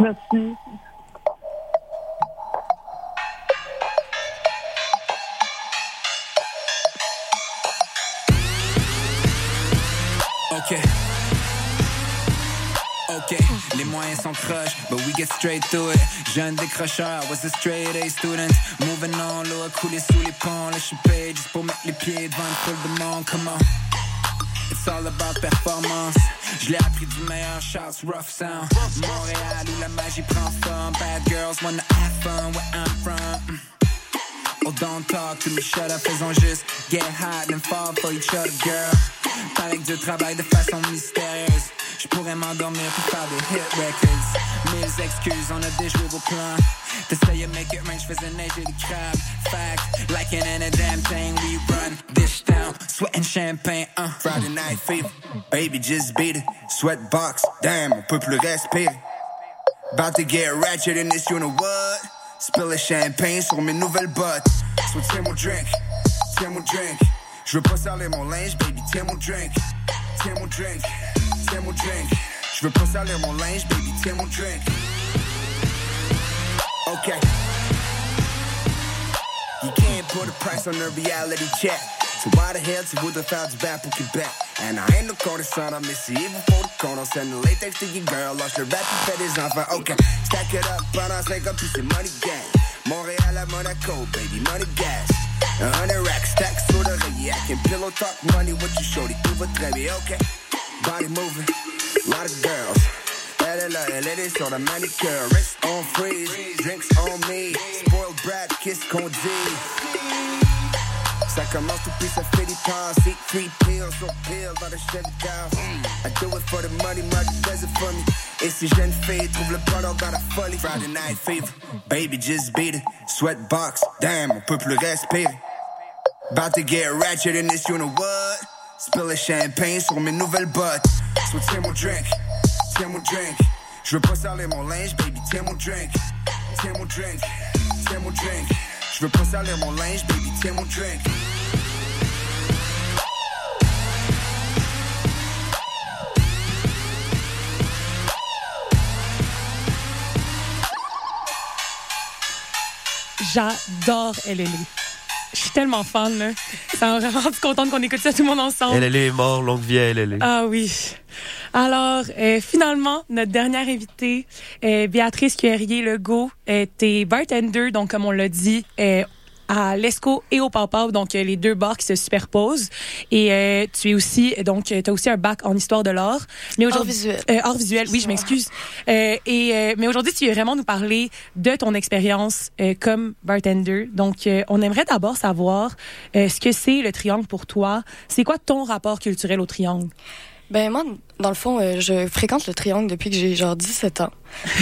Speaker 15: Merci.
Speaker 16: Moyens sont but we get straight to it. Jeune décrocheur, was a straight A student. Moving on, l'eau a coulé sous les ponts. Là, j'suis payé juste pour mettre les pieds devant foule de monde. Come on. It's all about performance. Je l'ai appris du meilleur Charles Rough Sound. Montréal où la magie prend forme. Bad girls wanna have fun where I'm from. Mm. Oh, don't talk to me, shut up, faisons juste get hot and fall for each other, girl. Paraît que Dieu travaille de façon mystérieuse. Je pourrais m'endormir pour faire des hit records. Mille excuses, on a déjoué vos plans. De make it rain, j'faisais neiger des crabes. Fact, like it ain't a damn thing, we run this down. Sweating champagne, uh.
Speaker 17: Friday night fever, baby just beat it. Sweatbox, damn, on peut plus respirer. About to get ratchet in this, you know what? Spill le champagne sur mes nouvelles bottes. So tiens mon drink, tiens mon drink. Je veux pas saler mon linge, baby, tiens mon drink. Tiens mon drink, tiens mon drink. Je veux pas salir mon linge, baby, tiens mon drink. Okay. You can't put a price on a reality check. So why the hell tu voudrais faire du bad pour Québec? And I ain't no condescendant, mais si il vous faut le con, on send the latex to your girl, lost le rap et fait des enfants, ok. Stack it up pendant 5 ans, puis c'est money gang. Montréal à Monaco, baby, money gas. A hundred racks, stack sur l'oreiller, I can pillow talk money with you, shorty, tout va très bien, ok. Body moving, lot of girls. Elle est là, elle est sur la manicure, wrist on freeze, drinks on me, spoiled brat, kiss. Ça commence tout puis ça fait des passes. Three pills, so pills dans le Chevy down. I do it for the money, money does it for me. Et si jeune fille trouve le bonheur dans la folie. Friday night fever, baby just beat it. Sweatbox, damn, on peut plus. About to get ratchet in this, you know what? Spill le champagne sur mes nouvelles bottes. So tiens mon drink, tiens mon drink. Je veux pas salir mon linge, baby, tiens mon drink. Tiens mon drink, tiens mon drink. Je veux pas salir mon linge, baby, tiens mon drink.
Speaker 3: J'adore LLE. Je suis tellement fan, là. Ça m'a vraiment rendu contente qu'on écoute ça tout le monde ensemble.
Speaker 4: Elle, elle est morte, longue vie à elle, elle est.
Speaker 3: Ah oui. Alors, euh, finalement, notre dernière invitée, euh, Béatrice Cuerrier-Legault, euh, t'es bartender, donc comme on l'a dit, euh, à l'ESCO et au Pau donc euh, les deux bars qui se superposent. Et euh, tu es aussi, donc, tu as aussi un bac en histoire de l'art. Mais
Speaker 14: Art
Speaker 3: aujourd'hui-
Speaker 14: visuel.
Speaker 3: Euh, art visuel, oui, je m'excuse. Euh, et euh, mais aujourd'hui, tu veux vraiment nous parler de ton expérience euh, comme bartender. Donc, euh, on aimerait d'abord savoir euh, ce que c'est le triangle pour toi. C'est quoi ton rapport culturel au triangle?
Speaker 14: Ben moi, dans le fond, euh, je fréquente le triangle depuis que j'ai genre 17 ans.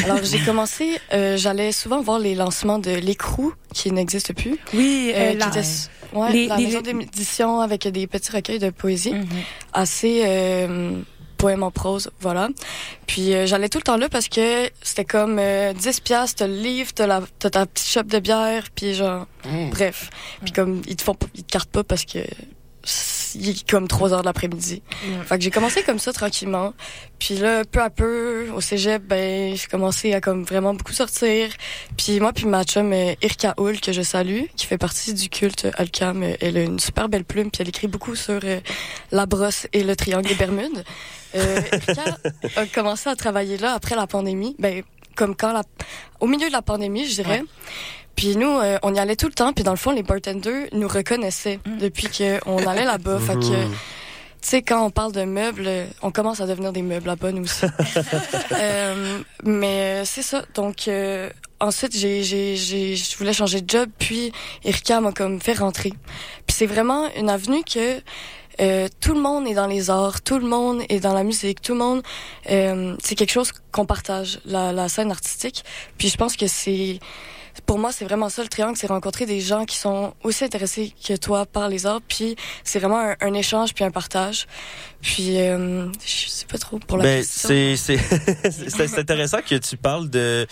Speaker 14: Alors j'ai commencé, euh, j'allais souvent voir les lancements de l'écrou qui n'existe plus.
Speaker 3: Oui, euh,
Speaker 14: qui
Speaker 3: la-
Speaker 14: était- ouais,
Speaker 3: les-
Speaker 14: la
Speaker 3: les-
Speaker 14: maison d'édition avec des petits recueils de poésie, assez euh, poèmes en prose, voilà. Puis euh, j'allais tout le temps là parce que c'était comme euh, 10 piastres, t'as le livre, t'as, la, t'as ta petite shop de bière, puis genre, bref. Puis comme ils te font, pas- ils te cartent pas parce que il est comme 3 heures de l'après-midi. Fait que j'ai commencé comme ça tranquillement. Puis là, peu à peu, au cégep, ben, j'ai commencé à comme vraiment beaucoup sortir. Puis moi, puis ma chum euh, Irka Hull, que je salue, qui fait partie du culte Alcam, euh, elle a une super belle plume, puis elle écrit beaucoup sur euh, la brosse et le triangle des Bermudes. Euh, Irka a commencé à travailler là après la pandémie. Ben, comme quand la... Au milieu de la pandémie, je dirais. Puis nous, euh, on y allait tout le temps. Puis dans le fond, les bartenders nous reconnaissaient depuis qu'on allait là-bas. Fait que,
Speaker 12: Mhm.
Speaker 14: tu sais, quand on parle de meubles, on commence à devenir des meubles là-bas, nous aussi. Euh, mais euh, c'est ça. Donc, euh, ensuite, j'ai, j'ai, j'ai, je voulais changer de job. Puis Erika m'a comme fait rentrer. Puis c'est vraiment une avenue que... euh, tout le monde est dans les arts, tout le monde est dans la musique, tout le monde, euh, c'est quelque chose qu'on partage, la, la scène artistique. Puis je pense que c'est, pour moi, c'est vraiment ça le triangle, c'est rencontrer des gens qui sont aussi intéressés que toi par les arts. Puis c'est vraiment un, un échange puis un partage. Puis euh, je sais pas trop pour la
Speaker 4: Ben,
Speaker 14: question.
Speaker 4: c'est c'est intéressant que tu parles de,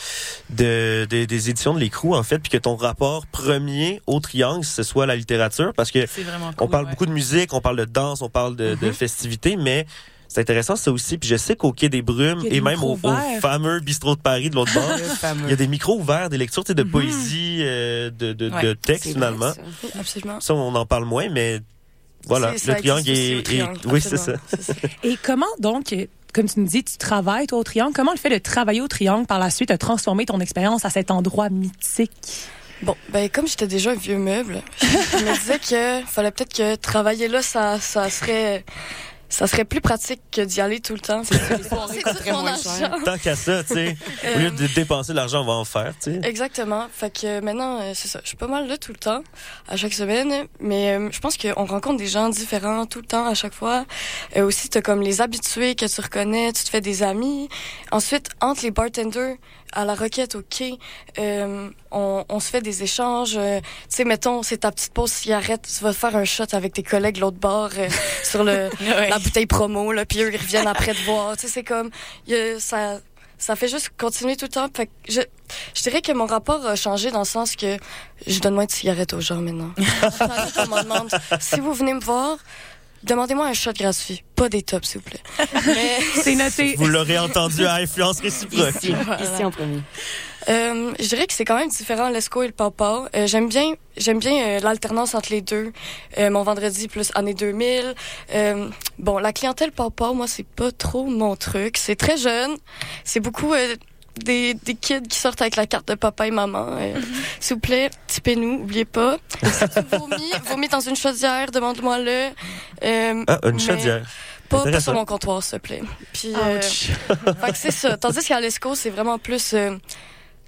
Speaker 4: de, de- des éditions de l'écrou en fait puis que ton rapport premier au triangle ce soit la littérature parce que on
Speaker 13: cool,
Speaker 4: parle
Speaker 13: ouais.
Speaker 4: beaucoup de musique, on parle de danse, on parle de,
Speaker 14: Mm-hmm.
Speaker 4: de festivités mais c'est intéressant ça aussi puis je sais qu'au quai des Brumes et même au, fameux bistrot de Paris de l'autre bord, il y a des micros ouverts, des lectures de poésie, euh, de, de,
Speaker 14: Ouais,
Speaker 4: de textes
Speaker 14: c'est
Speaker 4: finalement.
Speaker 14: vrai, ça. Oui, absolument.
Speaker 4: Ça on en parle moins mais voilà, le triangle est, oui c'est ça.
Speaker 3: Et comment donc, comme tu nous dis, tu travailles toi au triangle, comment le fait de travailler au triangle par la suite a transformé ton expérience à cet endroit mythique?
Speaker 14: Bon, ben comme j'étais déjà un vieux meuble, je me disais que fallait peut-être que travailler là, ça, ça serait, ça serait plus pratique que d'y aller tout le temps. C'est tout mon argent.
Speaker 4: Tant qu'à ça, tu sais, au lieu de dépenser l'argent, on va en faire, tu sais.
Speaker 14: Exactement. Fait que maintenant, euh, c'est ça. Je suis pas mal là tout le temps, à chaque semaine. Mais euh, je pense qu'on rencontre des gens différents tout le temps, à chaque fois. Euh, aussi, t'as comme les habitués que tu reconnais, tu te fais des amis. Ensuite, entre les bartenders, à la requête au quai, euh, on, on se fait des échanges. euh, tu sais, mettons, c'est ta petite pause cigarette, tu vas faire un shot avec tes collègues de l'autre bord euh, sur le
Speaker 13: Ouais.
Speaker 14: la bouteille promo, là, puis eux, ils reviennent après te voir. Tu sais, c'est comme, y a- ça, ça fait juste continuer tout le temps. Fait que je, je dirais que mon rapport a changé dans le sens que je donne moins de cigarettes aux gens maintenant. On me demande, si vous venez me voir, demandez-moi un shot gratuit, pas des tops, s'il vous plaît. Mais...
Speaker 3: C'est noté.
Speaker 4: Vous l'aurez entendu à influence réciproque.
Speaker 14: Ici, ici en premier. Euh, je dirais que c'est quand même différent l'ESCO et le Papa. Euh, j'aime bien, j'aime bien euh, l'alternance entre les deux. Euh, mon vendredi plus année 2000. Euh, bon, la clientèle Papa, moi c'est pas trop mon truc. C'est très jeune. C'est beaucoup euh, des, des kids qui sortent avec la carte de papa et maman. Euh, S'il vous plaît, tipez-nous, oubliez pas. Si tu vomis, vomis dans une chaudière, demande-moi-le. Euh,
Speaker 4: Ah, une chaudière.
Speaker 14: Pas, sur mon comptoir, s'il te plaît. Puis, euh, fait que c'est ça. Tandis qu'à l'ESCO, c'est vraiment plus...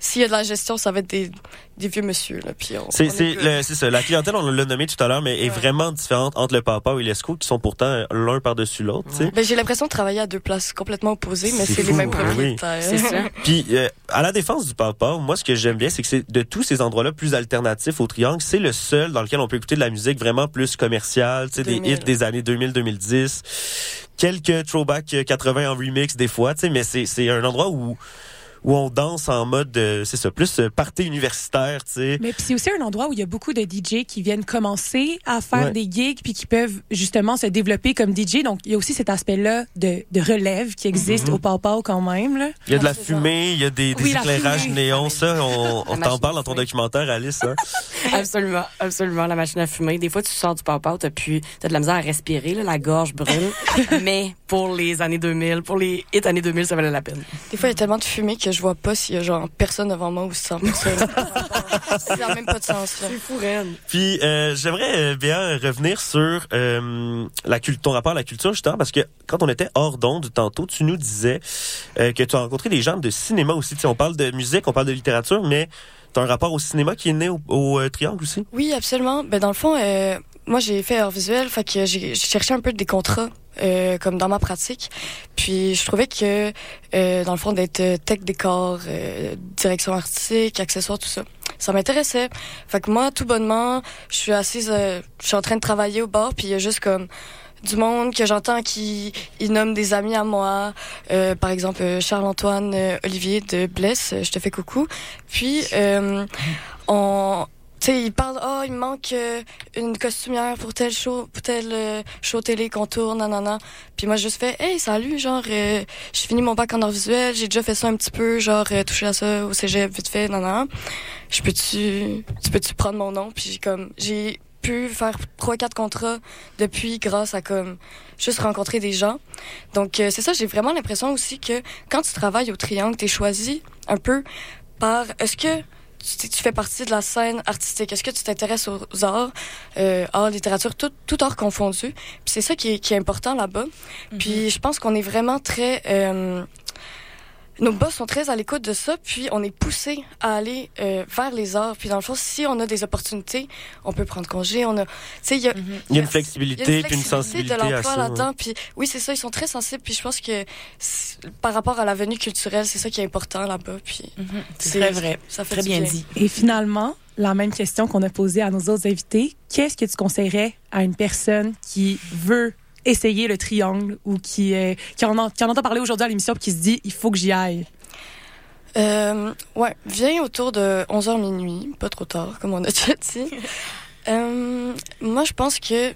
Speaker 14: euh, s'il y a de la gestion, ça va être des, des vieux monsieur. Là, puis on,
Speaker 4: C'est ça. La clientèle, on l'a nommé tout à l'heure, mais est vraiment différente entre le papa et l'esco, qui sont pourtant l'un par-dessus l'autre. tu sais.
Speaker 14: Ben, j'ai l'impression de travailler à deux places complètement opposées, mais c'est les mêmes
Speaker 4: hein, oui.
Speaker 14: propriétaires.
Speaker 4: Puis euh, à la défense du papa, moi ce que j'aime bien, c'est que c'est de tous ces endroits-là plus alternatifs au triangle, c'est le seul dans lequel on peut écouter de la musique vraiment plus commerciale, tu sais, des
Speaker 14: 2000.
Speaker 4: hits des années 2000-2010, quelques throwback euh, 80 en remix des fois, tu sais, mais c'est c'est un endroit où où on danse en mode, euh, c'est ça, plus euh, party universitaire, tu sais.
Speaker 3: Mais puis c'est aussi un endroit où il y a beaucoup de DJ qui viennent commencer à faire
Speaker 4: Ouais.
Speaker 3: des gigs puis qui peuvent justement se développer comme DJ. Donc il y a aussi cet aspect-là de, de relève qui existe
Speaker 4: Mhm.
Speaker 3: au Pau quand même là.
Speaker 4: Il y a de la fumée, il y a des, des
Speaker 3: Oui, la
Speaker 4: éclairages néons, ça, on, t'en parle dans ton documentaire, Alice. Hein?
Speaker 11: Absolument, absolument, la machine à fumer. Des fois, tu sors du papa, t'as plus, t'as de la misère à respirer, là, la gorge brûle. mais pour les années 2000, pour les hits années 2000, ça valait la peine.
Speaker 14: Des fois, il y a tellement de fumée que je vois pas s'il y a genre personne devant moi ou 100 personnes. ça n'a même pas de sens. C'est
Speaker 11: fou, Rennes.
Speaker 4: Puis euh, j'aimerais euh, bien revenir sur euh, la cul- ton rapport à la culture justement parce que quand on était hors d'onde tantôt, tu nous disais euh, que tu as rencontré des gens de cinéma aussi. Tu sais, on parle de musique, on parle de littérature, mais tu as un rapport au cinéma qui est né au, au, euh, Triangle aussi?
Speaker 14: Oui, absolument. Ben, dans le fond, euh, moi, j'ai fait art visuel, fait que j'ai j'ai cherché un peu des contrats. Euh, comme dans ma pratique. Puis je trouvais que euh, dans le fond d'être euh, tech décor, euh, direction artistique, accessoires, tout ça, ça m'intéressait. Fait que moi, tout bonnement, je suis assise, euh, je suis en train de travailler au bar, puis il y a juste comme du monde que j'entends qui ils nomment des amis à moi. Euh, par exemple, euh, Charles-Antoine Olivier de Blesse, je te fais coucou. Puis, euh, on... Sais, ils parlent, oh, il me manque euh, une costumière pour tel show, pour tel euh, show télé qu'on tourne, nanana. Puis moi, je juste fais, hey, salut, genre, euh, j'ai fini mon bac en art visuel, j'ai déjà fait ça un petit peu, genre, euh, touché à ça au cégep, vite fait, nanana. Je peux-tu, tu peux-tu prendre mon nom? Puis j'ai comme, j'ai pu faire trois quatre contrats depuis grâce à comme juste rencontrer des gens. Donc euh, c'est ça, j'ai vraiment l'impression aussi que quand tu travailles au Triangle, tu es choisi un peu par est-ce que tu, tu fais partie de la scène artistique, est-ce que tu t'intéresses aux arts, euh, arts, littérature, tout, tout art confondu? Puis c'est ça qui est, qui est important là-bas. Puis je pense qu'on est vraiment très euh, nos boss sont très à l'écoute de ça, puis on est poussé à aller euh, vers les arts. Puis dans le fond, si on a des opportunités, on peut prendre congé. On a, tu sais, il y a,
Speaker 4: Il y a une flexibilité,
Speaker 14: il y a
Speaker 4: puis une sensibilité
Speaker 14: de l'emploi là-dedans. Puis oui, c'est ça, ils sont très sensibles. Puis je pense que par rapport à la venue culturelle, c'est ça qui est important là-bas. Puis
Speaker 13: C'est très vrai.
Speaker 14: Ça fait
Speaker 13: Très bien dit.
Speaker 3: Et finalement, la même question qu'on a posée à nos autres invités, qu'est-ce que tu conseillerais à une personne qui veut essayer le triangle ou qui, euh, qui, en, qui en entend parler aujourd'hui à l'émission et qui se dit il faut que j'y aille?
Speaker 14: Euh, ouais, viens autour de 11h minuit, pas trop tard, comme on a déjà dit. Euh, moi, je pense que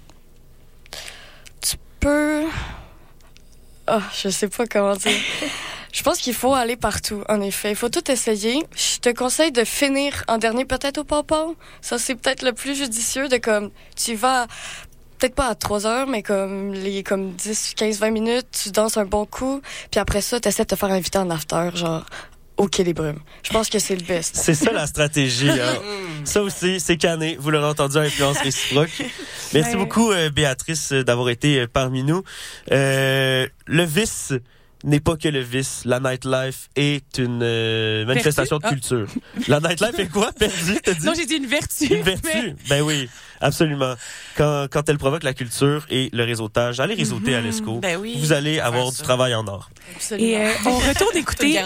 Speaker 14: tu peux... Ah, je sais pas comment dire. Je pense qu'il faut aller partout, en effet. Il faut tout essayer. Je te conseille de finir en dernier, peut-être au papa. Ça, c'est peut-être le plus judicieux de comme, tu vas peut-être pas à 3 heures, mais comme les comme 10, 15, 20 minutes, tu danses un bon coup, puis après ça, tu essaies de te faire inviter en after, genre au Quai des Brumes. Je pense que c'est le best.
Speaker 4: C'est ça la stratégie. hein. ça aussi, c'est cané. Vous l'aurez entendu à influence réciproque. Merci
Speaker 3: Ouais.
Speaker 4: beaucoup, euh, Béatrice, euh, d'avoir été euh, parmi nous. Euh, le vice n'est pas que le vice. La nightlife est une euh, manifestation de
Speaker 3: Vertu?
Speaker 4: culture. La nightlife est quoi? Perdu, dit?
Speaker 3: Non, j'ai dit une vertu.
Speaker 4: Une vertu. Ben oui, absolument. Quand, quand elle provoque la culture et le réseautage, allez réseauter à l'ESCO.
Speaker 13: Ben oui.
Speaker 4: Vous allez avoir du travail en or.
Speaker 3: Et euh, on retourne écouter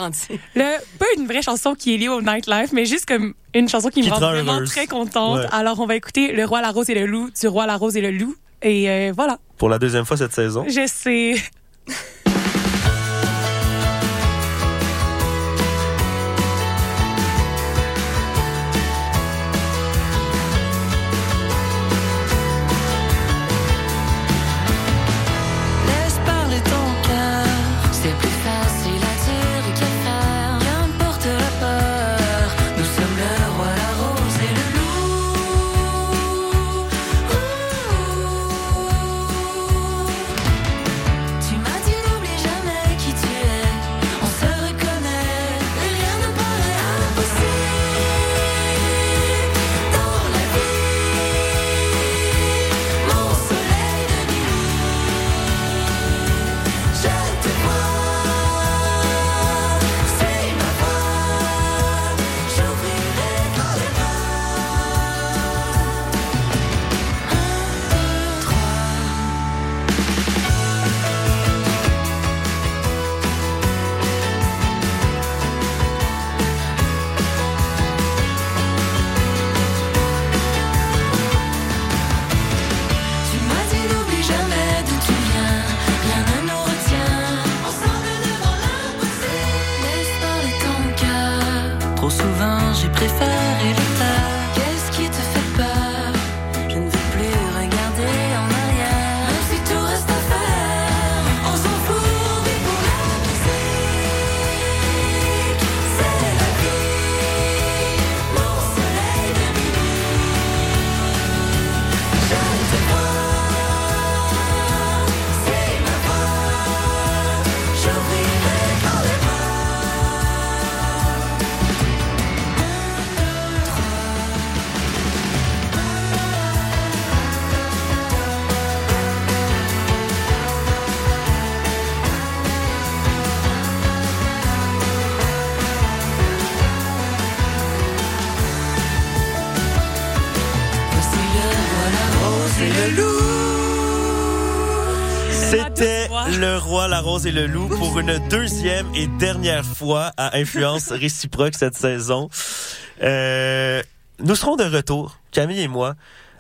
Speaker 3: le, pas une vraie chanson qui est liée au nightlife, mais juste comme une chanson qui,
Speaker 4: Qui
Speaker 3: me rend
Speaker 4: rend
Speaker 3: vraiment
Speaker 4: heureuse.
Speaker 3: très contente.
Speaker 4: Ouais.
Speaker 3: Alors, on va écouter Le Roi, la Rose et le Loup du Roi, la Rose et le Loup. Et euh, voilà,
Speaker 4: Pour la deuxième fois cette saison.
Speaker 3: je sais.
Speaker 12: La rose et le loup pour
Speaker 4: une deuxième et dernière fois à influence réciproque cette saison. Euh, nous serons de retour, Camille et moi,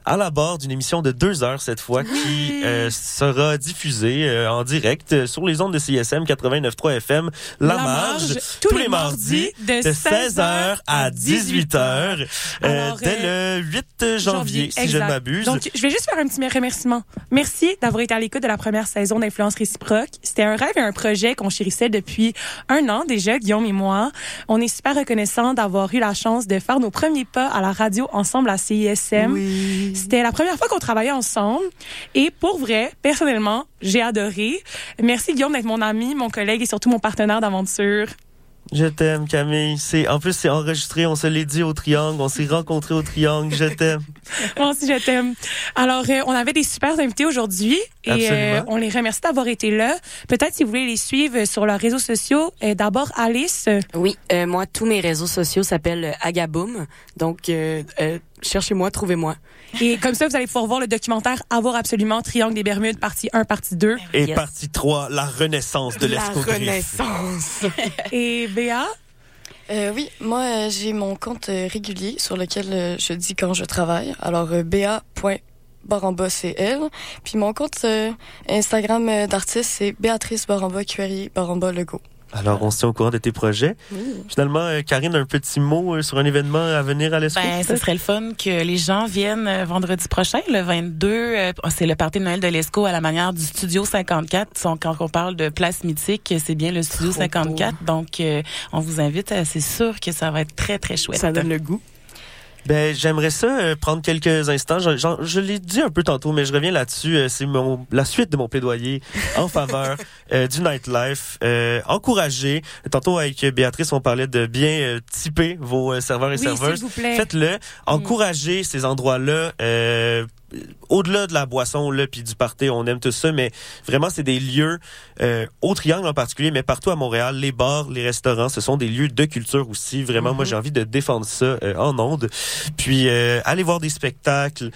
Speaker 4: à la barre d'une émission de deux heures cette fois qui euh, sera diffusée euh, en direct euh, sur les ondes de CSM 89.3 FM, La,
Speaker 3: La
Speaker 4: Marge,
Speaker 3: Marge,
Speaker 4: tous les mardis de 16h à 18h
Speaker 3: Alors,
Speaker 4: dès le 8 janvier, si je ne m'abuse.
Speaker 3: Donc, je vais juste faire un petit remerciement. Merci d'avoir été à l'écoute de la première saison d'Influence réciproque. C'était un rêve et un projet qu'on chérissait depuis un an déjà, Guillaume et moi. On est super reconnaissants d'avoir eu la chance de faire nos premiers pas à la radio ensemble à CISM. C'était la première fois qu'on travaillait ensemble. Et pour vrai, personnellement, j'ai adoré. Merci Guillaume d'être mon ami, mon collègue et surtout mon partenaire d'aventure.
Speaker 4: Je t'aime, Camille. C'est, en plus, c'est enregistré. On se l'est dit au triangle. On s'est rencontrés au triangle. Je t'aime.
Speaker 3: Moi aussi, je t'aime. Alors, euh, on avait des super invités aujourd'hui et euh, on les remercie d'avoir été là. Peut-être si vous voulez les suivre sur leurs réseaux sociaux. Euh, D'abord, Alice.
Speaker 11: Oui, euh, moi, tous mes réseaux sociaux s'appellent Agaboom. Donc, euh, euh, cherchez-moi, trouvez-moi.
Speaker 3: Et comme ça, vous allez pouvoir voir le documentaire Avoir absolument Triangle des Bermudes, partie 1, partie 2.
Speaker 4: Et partie 3, la renaissance de l'escogriffe.
Speaker 3: Et Béa?
Speaker 14: Euh, oui, moi, euh, j'ai mon compte euh, régulier sur lequel je dis quand je travaille. Alors, euh, ba.baramba, c'est elle. Puis mon compte euh, Instagram d'artiste, c'est Béatrice Baramba, QRI Baramba Legault.
Speaker 4: Alors, on se tient au courant de tes projets. Finalement, euh, Karine, un petit mot euh, sur un événement à venir à l'escouade?
Speaker 13: Ben, ce serait le fun que les gens viennent euh, vendredi prochain, le 22. euh, c'est le party de Noël de l'ESCO à la manière du Studio 54. Donc, quand on parle de place mythique, c'est bien le Studio 54. Donc, euh, on vous invite. C'est sûr que ça va être très, très chouette.
Speaker 11: Ça donne le goût.
Speaker 4: Ben, j'aimerais ça euh, prendre quelques instants. Je, je l'ai dit un peu tantôt, mais je reviens là-dessus. Euh, c'est mon la suite de mon plaidoyer en faveur euh, du nightlife. Euh, encourager. Tantôt avec Béatrice, on parlait de bien euh, typer vos euh, serveurs et
Speaker 3: Oui,
Speaker 4: serveuses.
Speaker 3: s'il vous plaît.
Speaker 4: Faites-le. Encouragez ces endroits-là. Au-delà de la boisson là puis du party, on aime tout ça, mais vraiment c'est des lieux euh, au Triangle en particulier, mais partout à Montréal, les bars, les restaurants, ce sont des lieux de culture aussi. Vraiment, moi j'ai envie de défendre ça euh, en ondes. Puis euh, aller voir des spectacles.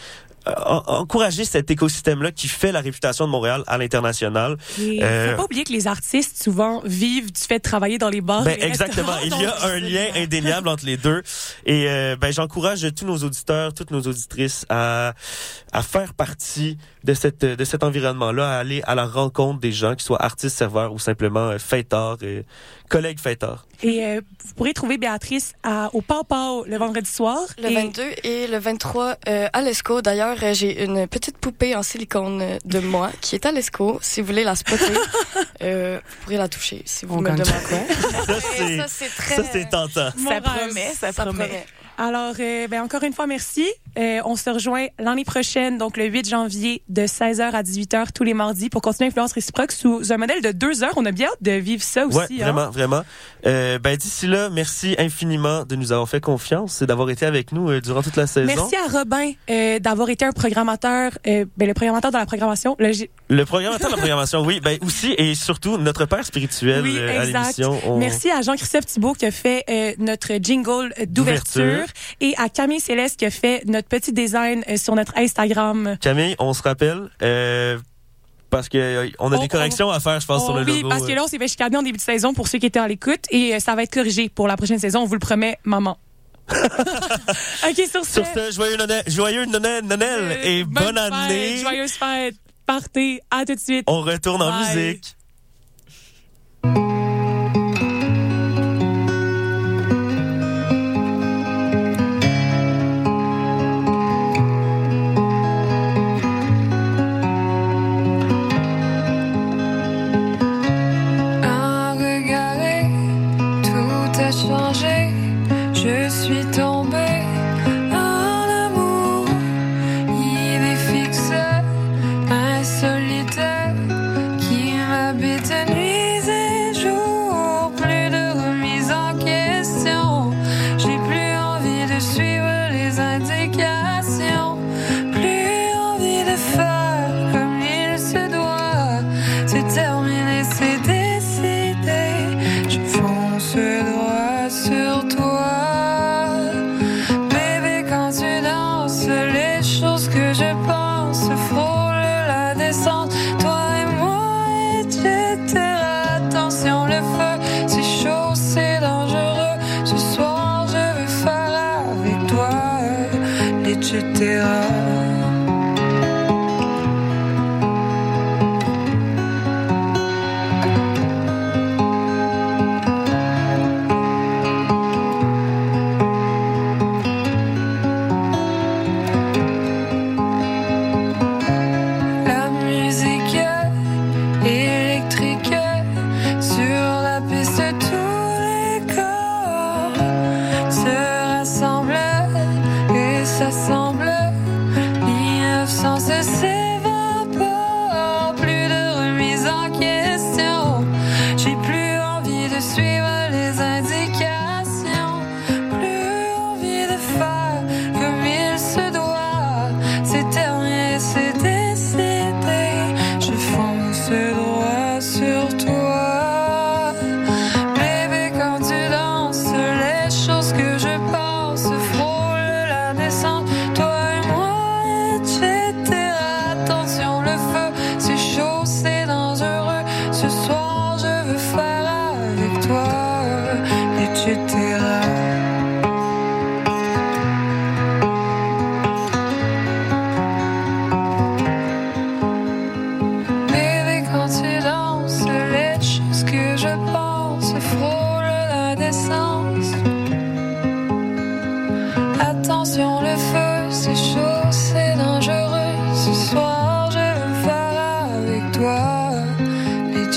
Speaker 4: Euh, en- encourager cet écosystème-là qui fait la réputation de Montréal à l'international. Euh,
Speaker 3: faut pas oublier que les artistes, souvent, vivent du fait de travailler dans les bars.
Speaker 4: ben,
Speaker 3: les
Speaker 4: exactement. Il y a un lien indéniable entre les deux. Et euh, ben, j'encourage tous nos auditeurs, toutes nos auditrices à, à faire partie de, cette, de cet environnement-là, à aller à la rencontre des gens, qui soient artistes, serveurs ou simplement euh, fêtards, et collègues fêtards.
Speaker 3: Et euh, vous pourrez trouver Béatrice à, au Pau Pau le vendredi soir.
Speaker 14: Le
Speaker 3: Et-
Speaker 14: 22 et le 23 euh, à l'ESCO. D'ailleurs, euh, j'ai une petite poupée en silicone de moi qui est à l'ESCO. Si vous voulez la spotter, euh, vous pourrez la toucher si vous
Speaker 11: On
Speaker 14: me demandez.
Speaker 4: Ça, c'est,
Speaker 14: ça, très-
Speaker 4: ça, c'est tentant.
Speaker 13: Ça promet, ça, promet.
Speaker 3: Alors, euh, ben, encore une fois, merci. Euh, on se rejoint l'année prochaine, donc le 8 janvier, de 16h à 18h tous les mardis pour continuer Influence réciproque sous un modèle de deux heures. On a bien hâte de vivre ça aussi.
Speaker 4: Ouais,
Speaker 3: hein.
Speaker 4: vraiment, vraiment. Euh, ben d'ici là, merci infiniment de nous avoir fait confiance et d'avoir été avec nous euh, durant toute la saison.
Speaker 3: Merci à Robin d'avoir été un programmateur, ben, le programmateur de la programmation. Le
Speaker 4: Le programmateur de la programmation, oui, ben aussi et surtout notre père spirituel
Speaker 3: Oui,
Speaker 4: à l'émission. On-
Speaker 3: Merci à Jean-Christophe Thibault qui a fait notre jingle d'ouverture
Speaker 4: D'ouverture.
Speaker 3: et à Camille Céleste qui a fait notre petit design euh, sur notre Instagram.
Speaker 4: Camille, on se rappelle euh, parce que euh, on a des corrections à faire, je pense, sur le
Speaker 3: oui,
Speaker 4: logo.
Speaker 3: parce que là, on s'est fait chicaner en début de saison pour ceux qui étaient à l'écoute et ça va être corrigé pour la prochaine saison. On vous le promet, maman. OK, sur ce.
Speaker 4: Sur ce, joyeux Noël, joyeux
Speaker 3: euh,
Speaker 4: et bonne, année.
Speaker 3: Joyeuse fête. Partez. À tout de suite.
Speaker 4: On retourne en
Speaker 3: Bye.
Speaker 4: musique.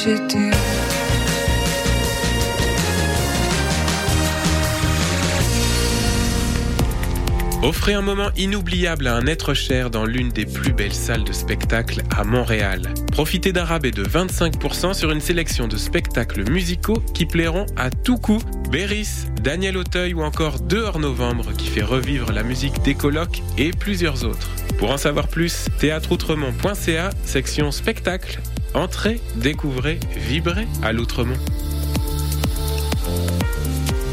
Speaker 18: you do?
Speaker 19: Offrez un moment inoubliable à un être cher dans l'une des plus belles salles de spectacle à Montréal. Profitez d'un rabais de 25% sur une sélection de spectacles musicaux qui plairont à tout coup. Béris, Daniel Auteuil ou encore Dehors Novembre qui fait revivre la musique des colocs et plusieurs autres. Pour en savoir plus, théâtreoutremont.ca, section spectacle. Entrez, découvrez, vibrez à l'Outremont.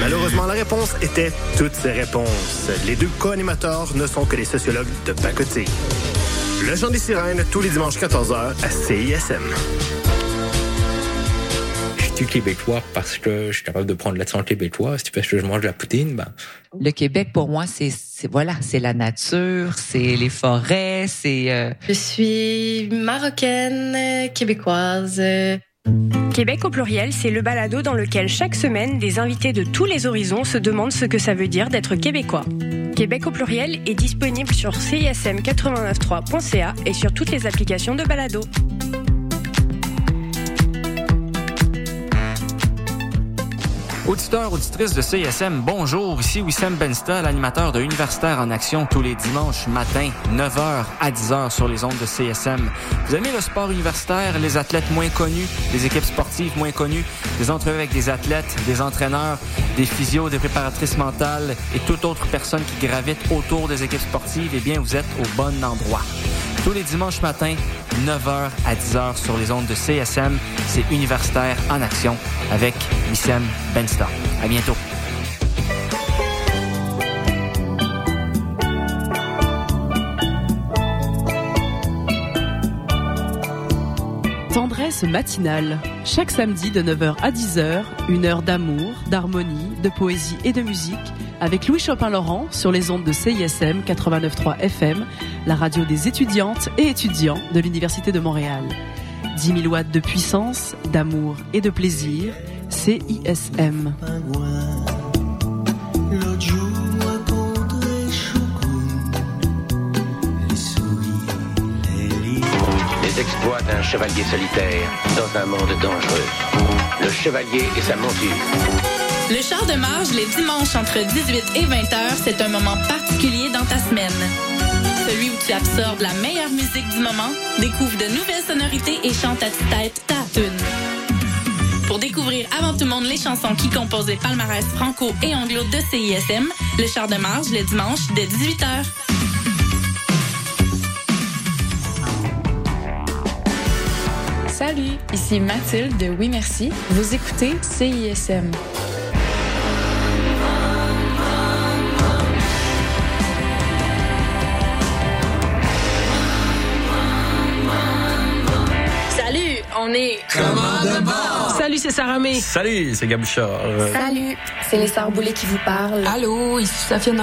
Speaker 20: Malheureusement, la réponse était toutes ces réponses. Les deux co-animateurs ne sont que des sociologues de pacotille. Le chant des sirènes, tous les dimanches 14h à CISM.
Speaker 21: Je suis québécois parce que je suis capable de prendre l'accent québécois. Si parce que je mange de la poutine, ben.
Speaker 22: Le Québec, pour moi, c'est c'est- voilà, c'est la nature, c'est les forêts, c'est. euh,
Speaker 23: Je suis marocaine, québécoise.
Speaker 24: Québec au pluriel, c'est le balado dans lequel chaque semaine, des invités de tous les horizons se demandent ce que ça veut dire d'être québécois. Québec au pluriel est disponible sur cism893.ca et sur toutes les applications de balado.
Speaker 25: Auditeurs, auditrices de CISM, bonjour. Ici Wissam Bensta, l'animateur de Universitaire en Action tous les dimanches matin, 9h à 10h sur les ondes de CSM. Vous aimez le sport universitaire, les athlètes moins connus, les équipes sportives moins connues, des entrevues avec des athlètes, des entraîneurs, des physios, des préparatrices mentales et toute autre personne qui gravite autour des équipes sportives, eh bien, vous êtes au bon endroit. Tous les dimanches matins, 9h à 10h sur les ondes de CSM, c'est Universitaire en Action avec Wissem Benstar. À bientôt.
Speaker 26: Tendresse matinale. Chaque samedi de 9h à 10h, une heure d'amour, d'harmonie, de poésie et de musique avec Louis Chopin-Laurent sur les ondes de CISM 89.3 FM, la radio des étudiantes et étudiants de l'Université de Montréal. 10 000 watts de puissance, d'amour et de plaisir, CISM.
Speaker 27: Les exploits d'un chevalier solitaire dans un monde dangereux. Le chevalier et sa monture.
Speaker 2: Le char de marge les dimanches entre 18 et 20 heures, c'est un moment particulier dans ta semaine. Celui où tu absorbes la meilleure musique du moment, découvre de nouvelles sonorités et chante à tue-tête ta tune. Pour découvrir avant tout le monde les chansons qui composent les palmarès franco et anglo de CISM, le char de marge le dimanche dès 18h.
Speaker 7: Salut, ici Mathilde de Oui Merci. Vous écoutez CISM.
Speaker 23: Salut, on est
Speaker 28: Salut, c'est Sarah May.
Speaker 9: Salut, c'est Gabouchard.
Speaker 23: Salut, c'est les Sœurs Boulay qui vous parlent.
Speaker 28: Allô, ici Safia